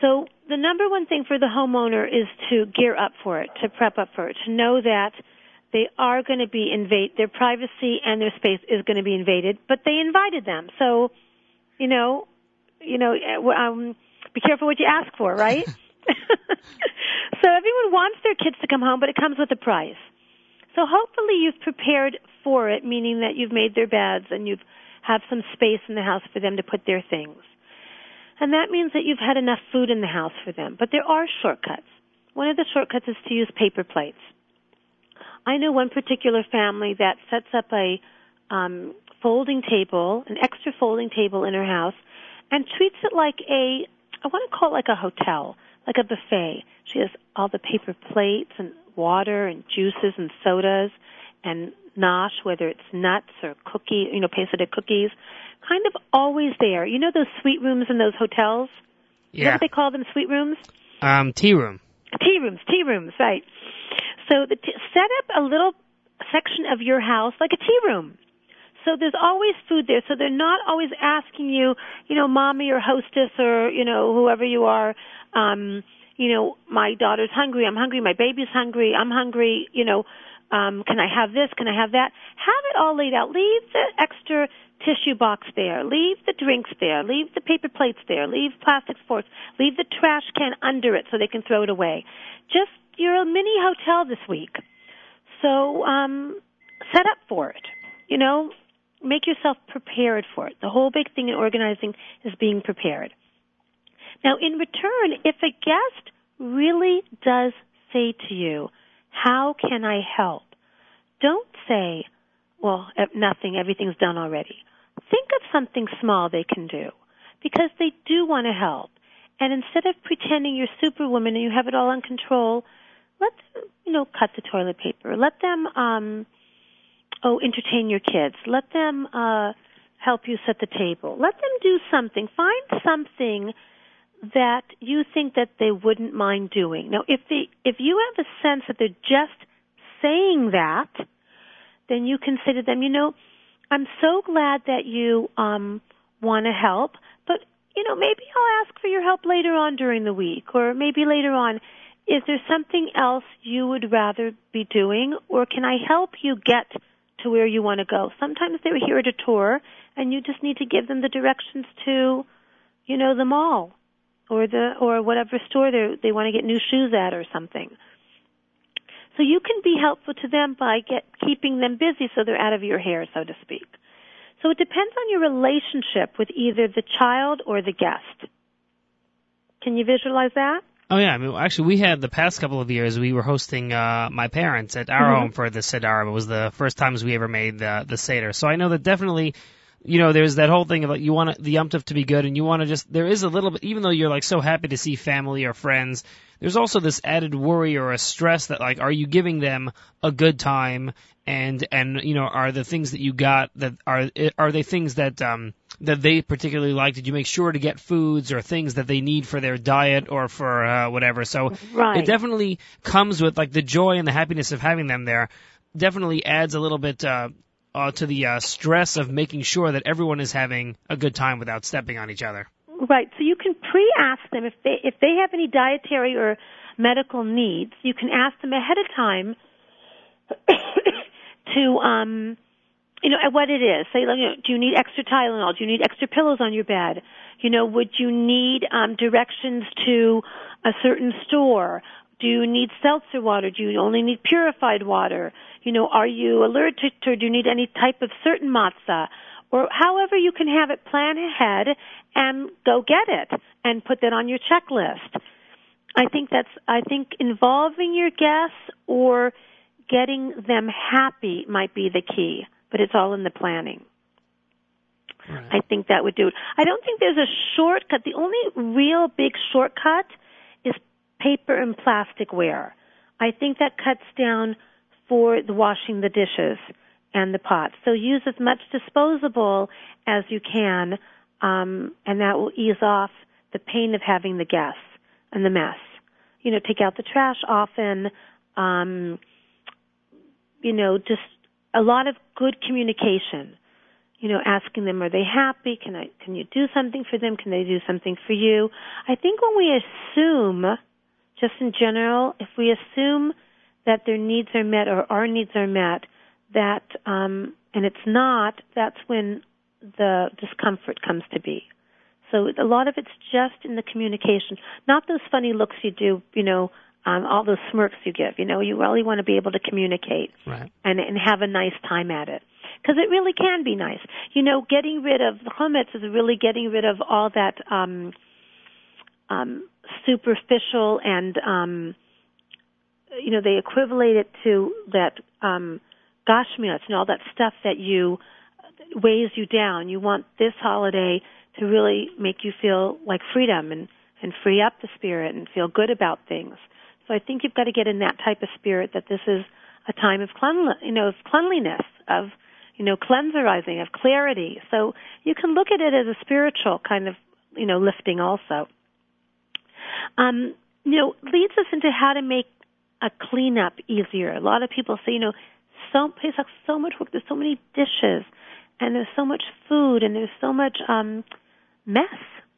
Speaker 3: So the number one thing for the homeowner is to gear up for it, to prep up for it, to know that they are going to be invade their privacy and their space is going to be invaded, but they invited them. So, you know, you know, um, be careful what you ask for, right? so everyone wants their kids to come home, but it comes with a price. So hopefully you've prepared for it, meaning that you've made their beds and you've have some space in the house for them to put their things. And that means that you've had enough food in the house for them. But there are shortcuts. One of the shortcuts is to use paper plates. I know one particular family that sets up a um, folding table, an extra folding table in her house, and treats it like a, I want to call it like a hotel, like a buffet. She has all the paper plates and water and juices and sodas and nosh, whether it's nuts or cookie, you know, pasted cookies, kind of always there. You know those suite rooms in those hotels? You know
Speaker 2: Yeah.
Speaker 3: what they call them, suite rooms?
Speaker 2: Um, tea room.
Speaker 3: Tea rooms, tea rooms, right. So the t- set up a little section of your house like a tea room. So there's always food there. So they're not always asking you, you know, mommy or hostess or, you know, whoever you are, um, you know, my daughter's hungry, I'm hungry, my baby's hungry, I'm hungry, you know, um, can I have this, can I have that? Have it all laid out. Leave the extra tissue box there. Leave the drinks there. Leave the paper plates there. Leave plastic forks. Leave the trash can under it so they can throw it away. Just you're a mini hotel this week. So um set up for it. You know, make yourself prepared for it. The whole big thing in organizing is being prepared. Now, in return, if a guest really does say to you, "How can I help?" Don't say, "Well, eh, nothing, everything's done already." Think of something small they can do because they do want to help. And instead of pretending you're superwoman and you have it all in control, let them, you know, cut the toilet paper. Let them, um, oh, entertain your kids. Let them, uh, help you set the table. Let them do something. Find something that you think that they wouldn't mind doing. Now, if the if you have a sense that they're just saying that, then you can say to them, you know, I'm so glad that you um want to help, but you know, maybe I'll ask for your help later on during the week or maybe later on. Is there something else you would rather be doing or can I help you get to where you want to go? Sometimes they're here at a tour and you just need to give them the directions to, you know, the mall or the or whatever store they they want to get new shoes at or something. So you can be helpful to them by get keeping them busy so they're out of your hair, so to speak. So it depends on your relationship with either the child or the guest. Can you visualize that?
Speaker 2: Oh yeah, I mean, actually, we had the past couple of years. We were hosting uh, my parents at our
Speaker 3: Mhm.
Speaker 2: home for the Seder. It was the first times we ever made the the Seder. So I know that definitely, you know, there's that whole thing of like you want the Yom Tov to be good, and you want to just there is a little bit, even though you're like so happy to see family or friends. There's also this added worry or a stress that like, are you giving them a good time? And and you know, are the things that you got that are are they things that um that they particularly like? Did you make sure to get foods or things that they need for their diet or for uh, whatever? So
Speaker 3: Right.
Speaker 2: it definitely comes with like the joy and the happiness of having them there. Definitely adds a little bit uh, uh, to the uh, stress of making sure that everyone is having a good time without stepping on each other.
Speaker 3: Right. So you can pre-ask them if they if they have any dietary or medical needs. You can ask them ahead of time to um you know what it is. Say, you know, do you need extra Tylenol? Do you need extra pillows on your bed? You know, would you need um directions to a certain store? Do you need seltzer water? Do you only need purified water? You know, are you allergic to, or do you need any type of certain matzah? Or however you can have it plan ahead and go get it and put that on your checklist. I think that's, I think involving your guests or getting them happy might be the key, but it's all in the planning. I think that would do it. I don't think there's a shortcut. The only real big shortcut is paper and plasticware. I think that cuts down for the washing the dishes and the pots. So use as much disposable as you can, um, and that will ease off the pain of having the guests and the mess. You know, take out the trash often. Um, you know, just a lot of good communication you know, asking them, are they happy? Can I, can you do something for them? Can they do something for you? I think when we assume, just in general, if we assume that their needs are met or our needs are met, that, um, and it's not, that's when the discomfort comes to be. So a lot of it's just in the communication, not those funny looks you do, you know, um, all those smirks you give. You know, you really want to be able to communicate
Speaker 2: Right.
Speaker 3: and and have a nice time at it because it really can be nice. You know, getting rid of the chametz is really getting rid of all that um, um, superficial and um, you know they equivalent it to that um, gashmias and all that stuff that you weighs you down. You want this holiday to really make you feel like freedom and and free up the spirit and feel good about things. So I think you've got to get in that type of spirit that this is a time of cleanli- you know, of cleanliness, of you know, cleanserizing, of clarity. So you can look at it as a spiritual kind of, you know, lifting also. Um, you know, leads us into how to make a cleanup easier. A lot of people say, you know, so Pesach, so much work. There's so many dishes, and there's so much food, and there's so much um, mess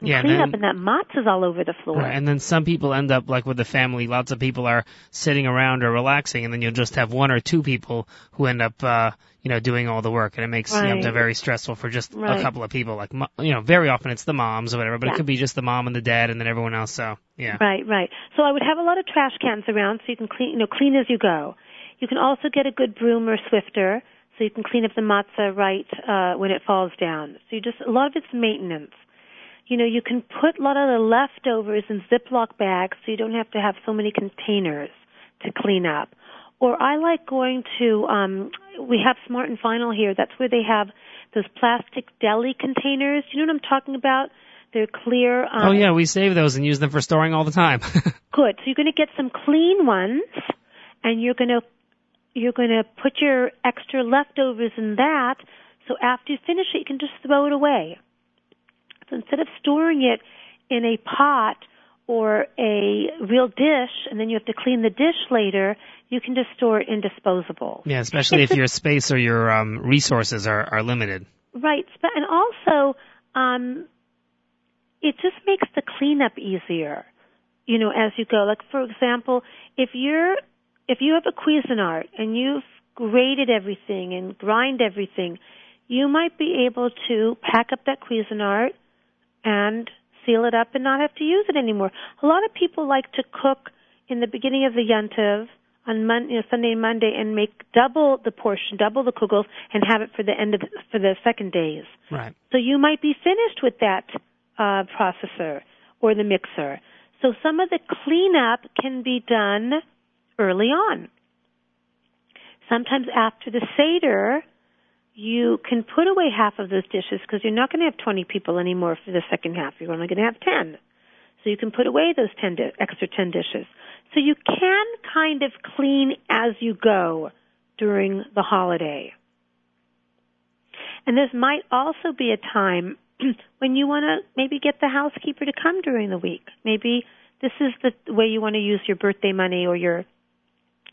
Speaker 3: and
Speaker 2: Yeah, and
Speaker 3: cleanup,
Speaker 2: then-
Speaker 3: and that matzah's all over the floor.
Speaker 2: Right, and then some people end up like with the family. Lots of people are sitting around or relaxing, and then you'll just have one or two people who end up, uh, you know, doing all the work, and it makes you know,
Speaker 3: Right.
Speaker 2: very stressful for just
Speaker 3: Right.
Speaker 2: a couple of people. Like, you know, very often it's the moms or whatever, but
Speaker 3: Yeah.
Speaker 2: it could be just the mom and the dad, and then everyone else. So, yeah,
Speaker 3: Right, right. So I would have a lot of trash cans around so you can clean, you know, clean as you go. You can also get a good broom or Swiffer so you can clean up the matzah right uh, when it falls down. So you just a lot of it's maintenance. You know, you can put a lot of the leftovers in Ziploc bags so you don't have to have so many containers to clean up. Or I like going to um we have Smart and Final here. That's where they have those plastic deli containers. You know what I'm talking about? They're clear. Um,
Speaker 2: oh yeah, we save those and use them for storing all the time.
Speaker 3: Good. So you're going to get some clean ones, and you're going to you're going to put your extra leftovers in that. So after you finish it, you can just throw it away. Instead of storing it in a pot or a real dish, and then you have to clean the dish later, you can just store it in disposable.
Speaker 2: yeah, especially if your space or your um, resources are are limited.
Speaker 3: Right. And also, um, it just makes the cleanup easier, you know, as you go. Like, for example, if you're, if you have a Cuisinart and you've grated everything and grind everything, you might be able to pack up that Cuisinart and seal it up and not have to use it anymore. A lot of people like to cook in the beginning of the Yontiv on Mon- you know, Sunday and Monday and make double the portion, double the kugels, and have it for the end of the, for the second days.
Speaker 2: Right.
Speaker 3: So you might be finished with that uh, processor or the mixer. So some of the cleanup can be done early on. Sometimes after the Seder, you can put away half of those dishes because you're not going to have 20 people anymore for the second half. You're only going to have 10. So you can put away those 10 di- extra 10 dishes. So you can kind of clean as you go during the holiday. And this might also be a time when you want to maybe get the housekeeper to come during the week. Maybe this is the way you want to use your birthday money or your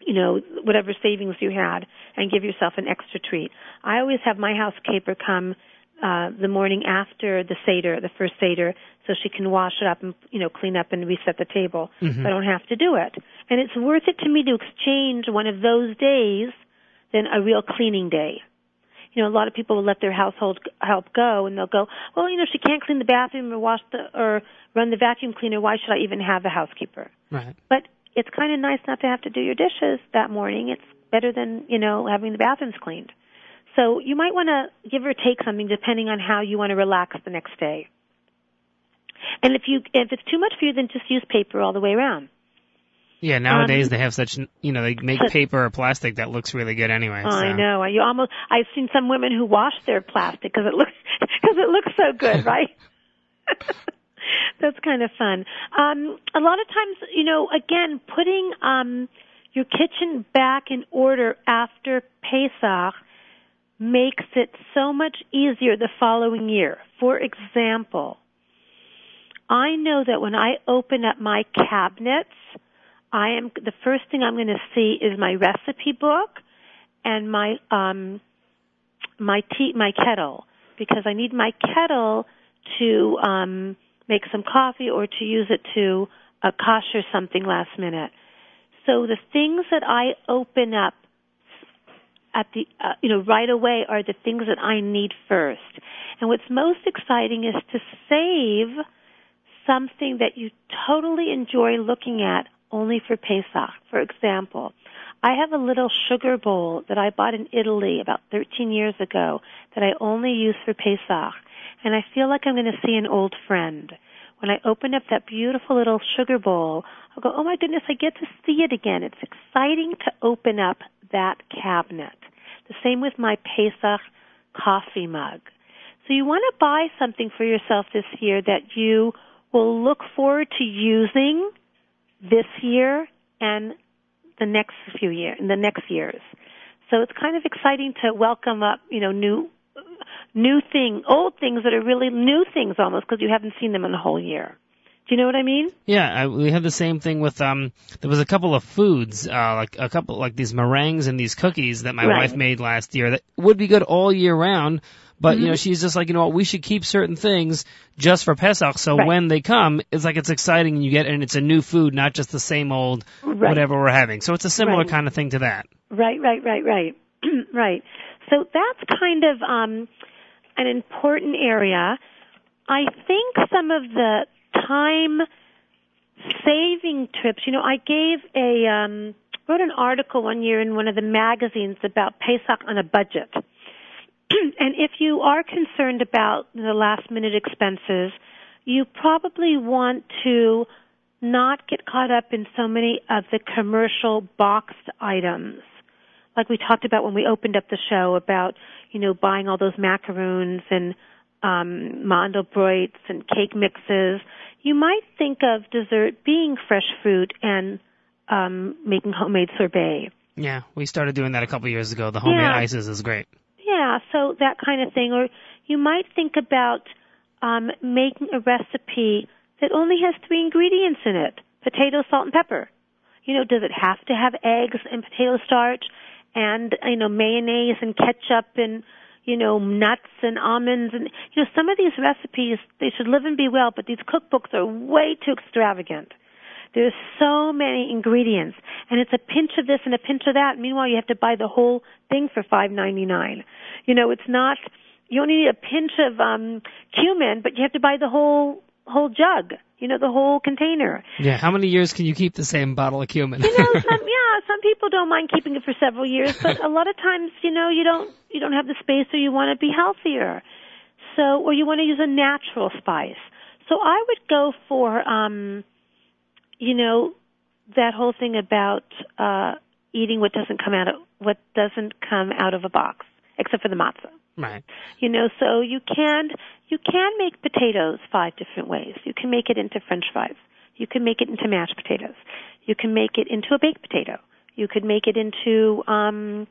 Speaker 3: you know whatever savings you had and give yourself an extra treat. I always have my housekeeper come uh, the morning after the seder, the first seder, so she can wash it up and you know clean up and reset the table.
Speaker 2: Mhm.
Speaker 3: So I don't have to do it, and it's worth it to me to exchange one of those days than a real cleaning day. You know, a lot of people will let their household help go, and they'll go, well, you know, she can't clean the bathroom or wash the or run the vacuum cleaner. Why should I even have a housekeeper?
Speaker 2: Right.
Speaker 3: But it's kind of nice not to have to do your dishes that morning. It's better than you know having the bathrooms cleaned. So you might want to give or take something depending on how you want to relax the next day. And if you if it's too much for you, then just use paper all the way around.
Speaker 2: Yeah, nowadays
Speaker 3: Um,
Speaker 2: they have such, you know, they make paper or plastic that looks really good anyway.
Speaker 3: I
Speaker 2: so.
Speaker 3: know. You almost. I've seen some women who wash their plastic because it looks because it looks so good, right? That's kind of fun. Um, a lot of times, you know, again, putting um, your kitchen back in order after Pesach makes it so much easier the following year. For example, I know that when I open up my cabinets, I am the first thing I'm going to see is my recipe book and my um my tea my kettle because I need my kettle to um make some coffee or to use it to uh, kosher something last minute. So the things that I open up at the uh, you know right away are the things that I need first. And what's most exciting is to save something that you totally enjoy looking at only for Pesach. For example, I have a little sugar bowl that I bought in Italy about 13 years ago that I only use for Pesach. And I feel like I'm going to see an old friend. When I open up that beautiful little sugar bowl, I'll go, oh my goodness, I get to see it again. It's exciting to open up that cabinet. The same with my Pesach coffee mug. So you want to buy something for yourself this year that you will look forward to using this year and the next few years, in the next years. So it's kind of exciting to welcome up, you know, new, new thing, old things that are really new things almost because you haven't seen them in a whole year. Do you know what I mean?
Speaker 2: Yeah, I, we had the same thing with um. There was a couple of foods, uh, like a couple like these meringues and these cookies that my
Speaker 3: Right.
Speaker 2: wife made last year that would be good all year round. But
Speaker 3: Mm-hmm.
Speaker 2: you know, she's just like, you know what, we should keep certain things just for Pesach. So
Speaker 3: Right.
Speaker 2: when they come, it's like it's exciting and you get and it's a new food, not just the same old
Speaker 3: Right.
Speaker 2: whatever we're having. So it's a similar kind of thing to that.
Speaker 3: Right, right, right, right. right. So that's kind of um, an important area. I think some of the time saving trips, you know, I gave a um, wrote an article one year in one of the magazines about Pesach on a budget. and if you are concerned about the last minute expenses, you probably want to not get caught up in so many of the commercial boxed items. Like we talked about when we opened up the show about, you know, buying all those macaroons and um and cake mixes. You might think of dessert being fresh fruit and um making homemade sorbet.
Speaker 2: Yeah, we started doing that a couple years ago. The homemade
Speaker 3: Yeah.
Speaker 2: ices is great.
Speaker 3: Yeah, so that kind of thing. Or you might think about um, making a recipe that only has three ingredients in it: potato, salt, and pepper. You know, does it have to have eggs and potato starch, and you know mayonnaise and ketchup and you know nuts and almonds and you know some of these recipes they should live and be well, but these cookbooks are way too extravagant. There's so many ingredients, and it's a pinch of this and a pinch of that. Meanwhile, you have to buy the whole thing for five ninety nine. You know, it's not. You only need a pinch of um, cumin, but you have to buy the whole whole jug. You know, the whole container.
Speaker 2: Yeah, how many years can you keep the same bottle of cumin?
Speaker 3: You know, some yeah, some people don't mind keeping it for several years, but a lot of times, you know, you don't you don't have the space, or you want to be healthier. So, or you want to use a natural spice. So, I would go for, um, you know, that whole thing about uh, eating what doesn't come out of what doesn't come out of a box, except for the matzah.
Speaker 2: right.
Speaker 3: You know, so you can you can make potatoes five different ways. You can make it into French fries. You can make it into mashed potatoes. You can make it into a baked potato. You could make it into um,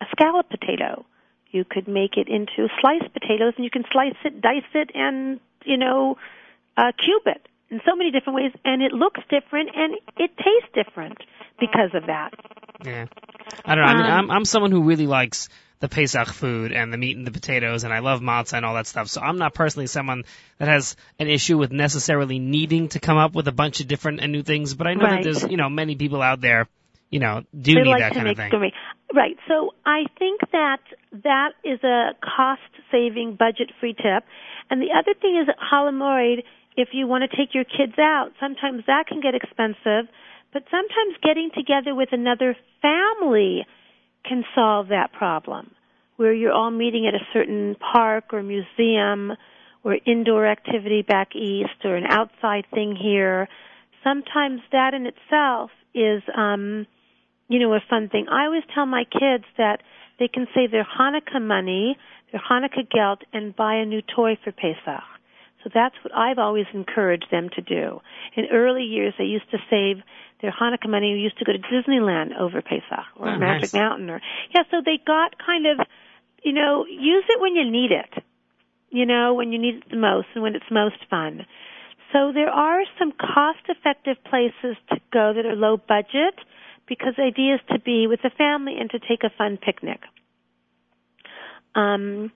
Speaker 3: a scallop potato. You could make it into sliced potatoes, and you can slice it, dice it, and you know, uh, cube it in so many different ways, and it looks different and it tastes different because of that.
Speaker 2: Yeah. I don't know. I mean,
Speaker 3: Um,
Speaker 2: I'm I'm someone who really likes the Pesach food and the meat and the potatoes, and I love matzah and all that stuff. So I'm not personally someone that has an issue with necessarily needing to come up with a bunch of different and new things. But I know that there's you know many people out there, you know, do
Speaker 3: they
Speaker 2: need
Speaker 3: like
Speaker 2: that kind of thing.
Speaker 3: gourmet. Right. So I think that that is a cost-saving, budget-free tip. And the other thing is Chol Hamoed. If you want to take your kids out, sometimes that can get expensive. But sometimes getting together with another family can solve that problem, where you're all meeting at a certain park or museum or indoor activity back east or an outside thing here. Sometimes that in itself is um, you know, a fun thing. I always tell my kids that they can save their Hanukkah money, their Hanukkah geld, and buy a new toy for Pesach. So that's what I've always encouraged them to do. In early years, they used to save their Hanukkah money. We used to go to Disneyland over Pesach or
Speaker 2: Oh,
Speaker 3: Magic
Speaker 2: nice.
Speaker 3: Mountain, or yeah. So they got kind of, you know, use it when you need it. You know, when you need it the most and when it's most fun. So there are some cost-effective places to go that are low budget because the idea is to be with the family and to take a fun picnic. Um,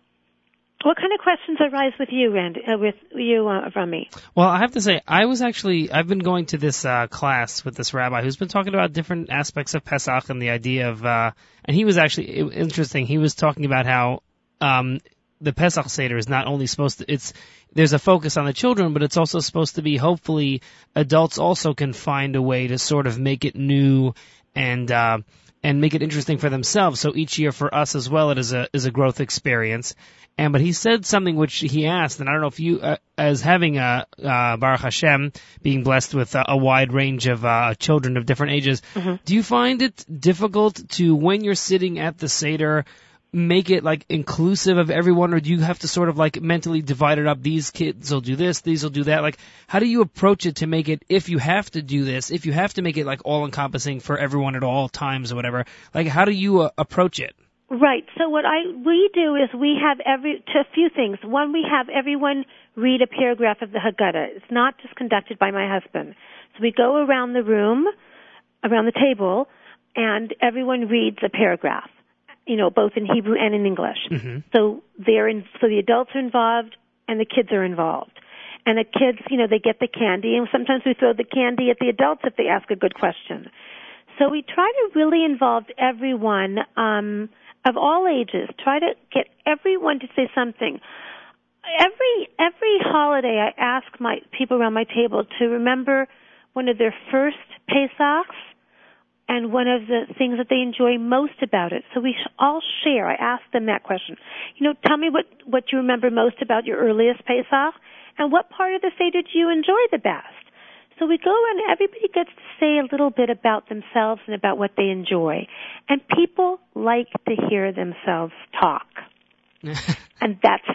Speaker 3: what kind of questions arise with you, Randy? Uh, with you, uh, me?
Speaker 2: Well, I have to say, I was actually, I've been going to this uh, class with this rabbi who's been talking about different aspects of Pesach and the idea of, uh, and he was actually it, interesting. He was talking about how um, the Pesach Seder is not only supposed to, it's, there's a focus on the children, but it's also supposed to be, hopefully, adults also can find a way to sort of make it new and, uh, and make it interesting for themselves. So each year for us as well, it is a is a growth experience. And but he said something which he asked, and I don't know if you, uh, as having a uh, Baruch Hashem, being blessed with a, a wide range of uh, children of different ages, do you find it difficult to when you're sitting at the seder? Make it like inclusive of everyone, or do you have to sort of like mentally divide it up? These kids will do this, these will do that. Like, how do you approach it to make it, if you have to do this, if you have to make it like all encompassing for everyone at all times or whatever? Like, how do you uh, approach it?
Speaker 3: Right. So what I we do is we have every to a few things. One, we have everyone read a paragraph of the Haggadah. It's not just conducted by my husband. So we go around the room, around the table, and everyone reads a paragraph. You know, both in Hebrew and in English. So they're in. So the adults are involved and the kids are involved. And the kids, you know, they get the candy, and sometimes we throw the candy at the adults if they ask a good question. So we try to really involve everyone um, of all ages. Try to get everyone to say something. Every every holiday, I ask my people around my table to remember one of their first Pesachs and one of the things that they enjoy most about it. So we all share. I ask them that question. You know, tell me what what you remember most about your earliest Pesach, and what part of the Seder do you enjoy the best. So we go around and everybody gets to say a little bit about themselves and about what they enjoy. And people like to hear themselves talk. and that's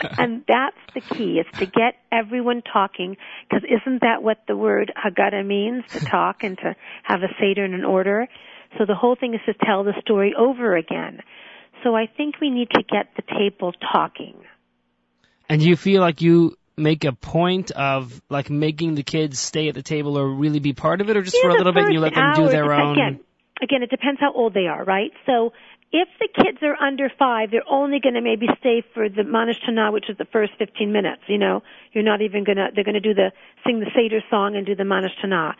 Speaker 3: and that's the key is to get everyone talking because isn't that what the word Haggadah means to talk and to have a seder and an order so the whole thing is to tell the story over again so I think we need to get the table talking
Speaker 2: And do you feel like you make a point of like making the kids stay at the table or really be part of it, or just
Speaker 3: Yeah,
Speaker 2: for a little bit and you let them do their own?
Speaker 3: Again, again, it depends how old they are, right? So if the kids are under five, they're only going to maybe stay for the Manishtana, which is the first 15 minutes. You know, you're not even going to, they're going to do the, sing the Seder song and do the Manishtana.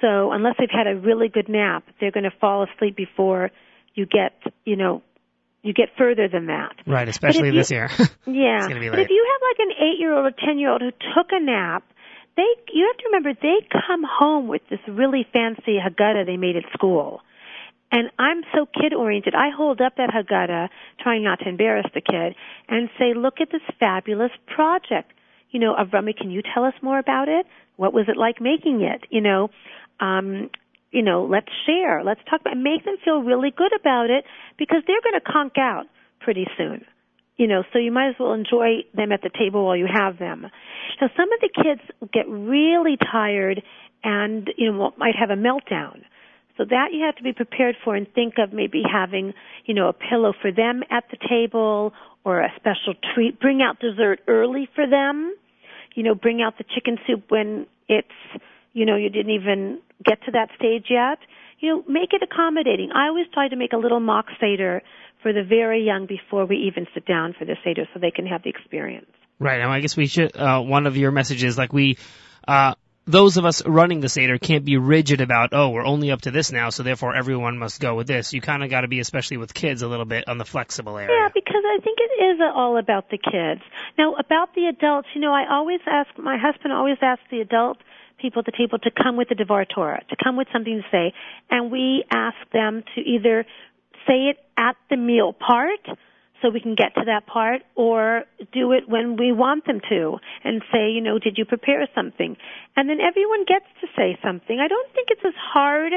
Speaker 3: So unless they've had a really good nap, they're going to fall asleep before you get, you know, you get further than that.
Speaker 2: Right, especially
Speaker 3: if you-
Speaker 2: this year.
Speaker 3: Yeah.
Speaker 2: It's gonna be
Speaker 3: but if you have like an eight year old or ten year old who took a nap, they you have to remember they come home with this really fancy Haggadah they made at school. And I'm so kid oriented. I hold up that Haggadah, trying not to embarrass the kid, and say, Look at this fabulous project. You know, Avrami, can you tell us more about it? What was it like making it? You know, um, you know, let's share, let's talk about, make them feel really good about it because they're going to conk out pretty soon. You know, so you might as well enjoy them at the table while you have them. Now, some of the kids get really tired and, you know, might have a meltdown. So that you have to be prepared for and think of maybe having, you know, a pillow for them at the table or a special treat. Bring out dessert early for them. You know, bring out the chicken soup when it's, you know, you didn't even get to that stage yet. You know, make it accommodating. I always try to make a little mock Seder for the very young before we even sit down for the Seder so they can have the experience.
Speaker 2: Right. And I guess we should, uh, one of your messages, like we, uh, those of us running the Seder can't be rigid about, oh, we're only up to this now, so therefore everyone must go with this. You kind of got to be, especially with kids, a little bit on the flexible area.
Speaker 3: Yeah, because I think it is all about the kids. Now, about the adults, you know, I always ask, my husband always asks the adult people at the table to come with a Devar Torah, to come with something to say, and we ask them to either say it at the meal part, so we can get to that part or do it when we want them to and say, you know, did you prepare something? And then everyone gets to say something. I don't think it's as hard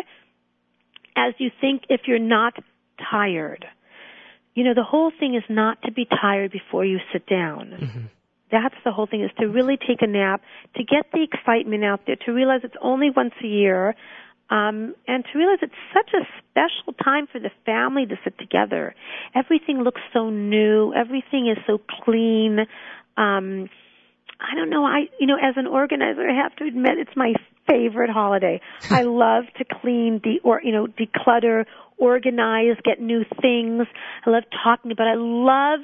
Speaker 3: as you think if you're not tired. You know, the whole thing is not to be tired before you sit down.
Speaker 2: Mm-hmm.
Speaker 3: That's the whole thing is to really take a nap, to get the excitement out there, to realize it's only once a year, um, and to realize it's such a special time for the family to sit together. Everything looks so new. Everything is so clean. Um, I don't know. I, you know, as an organizer, I have to admit it's my favorite holiday. I love to clean, de, or you know, declutter, organize, get new things. I love talking about. It. I love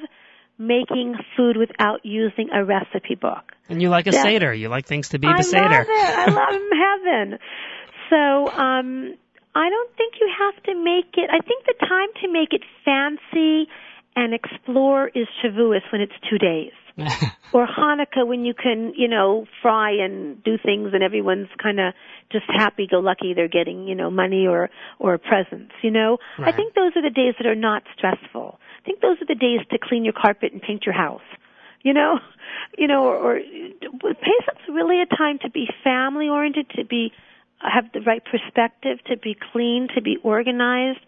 Speaker 3: making food without using a recipe book.
Speaker 2: And you like a. Seder. You like things to be
Speaker 3: I
Speaker 2: the Seder.
Speaker 3: love it. I love heaven. So, um, I don't think you have to make it. I think the time to make it fancy and explore is Shavuos when it's two days, or Hanukkah when you can, you know, fry and do things and everyone's kind of just happy-go-lucky. They're getting, you know, money or or presents. You know,
Speaker 2: Right.
Speaker 3: I think those are the days that are not stressful. I think those are the days to clean your carpet and paint your house you know, you know, or, or Pesach's really a time to be family oriented, to be have the right perspective, to be clean, to be organized,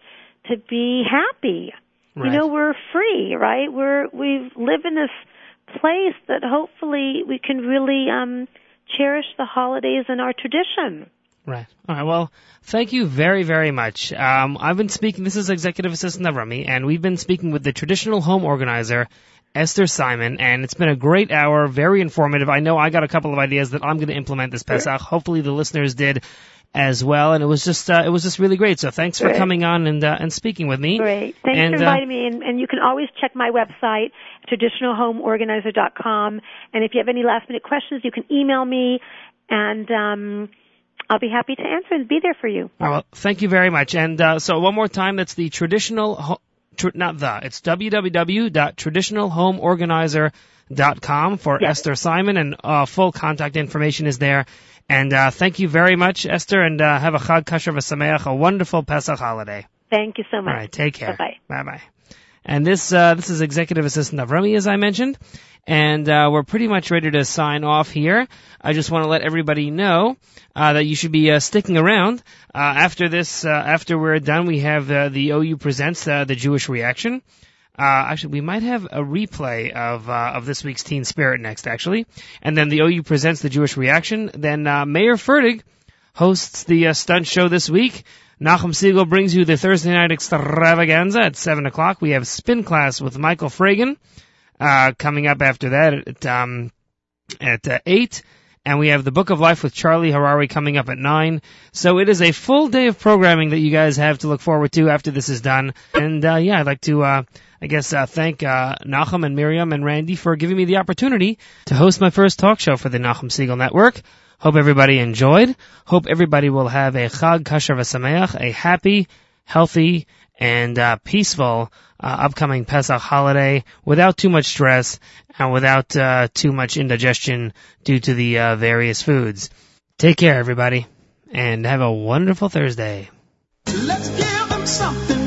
Speaker 3: to be happy.
Speaker 2: Right.
Speaker 3: You know, we're free, right? We're we live in this place that hopefully we can really um cherish the holidays and our tradition.
Speaker 2: Right. All right. Well, thank you very, very much. Um, I've been speaking. This is Executive Assistant Avrami, and we've been speaking with the traditional home organizer, Esther Simon, and it's been a great hour, very informative. I know I got a couple of ideas that I'm going to implement this Pesach. Hopefully, the listeners did as well, and it was just uh, it was just really great. So thanks for coming on and uh, and speaking with me.
Speaker 3: Great. Thanks
Speaker 2: And,
Speaker 3: for
Speaker 2: uh,
Speaker 3: inviting me. And, and you can always check my website, traditionalhomeorganizer.com. And if you have any last minute questions, you can email me, and um, I'll be happy to answer and be there for you.
Speaker 2: All right, well, thank you very much. And uh, so one more time, that's the traditional, ho- tr- not the, it's www.traditionalhomeorganizer.com for
Speaker 3: Yes.
Speaker 2: Esther Simon, and uh, full contact information is there. And uh, thank you very much, Esther, and uh, have a Chag Kasher V'Sameach, a wonderful Pesach holiday.
Speaker 3: Thank you so much.
Speaker 2: right, take care.
Speaker 3: Bye-bye.
Speaker 2: Bye bye. And this uh, this is Executive Assistant Avrami, as I mentioned, and uh, we're pretty much ready to sign off here. I just want to let everybody know uh, that you should be uh, sticking around. Uh, after this, uh, after we're done, we have uh, the OU presents uh, the Jewish reaction. Uh, actually, we might have a replay of uh, of this week's Teen Spirit next, actually, and then the OU presents the Jewish reaction. Then uh, Mayor Fertig hosts the uh, stunt show this week. Nachum Segal brings you the Thursday night extravaganza at 7 o'clock. We have spin class with Michael Fragan, uh, coming up after that at, um, at uh, 8. And we have the Book of Life with Charlie Harary coming up at 9. So it is a full day of programming that you guys have to look forward to after this is done. And, uh, yeah, I'd like to, uh, I guess, uh, thank, uh, Nachum and Miriam and Randy for giving me the opportunity to host my first talk show for the Nachum Segal Network. Hope everybody enjoyed. Hope everybody will have a Chag Kasher V'Sameach, a happy, healthy, and uh, peaceful uh, upcoming Pesach holiday without too much stress and without uh, too much indigestion due to the uh, various foods. Take care, everybody, and have a wonderful Thursday.
Speaker 1: Let's give them something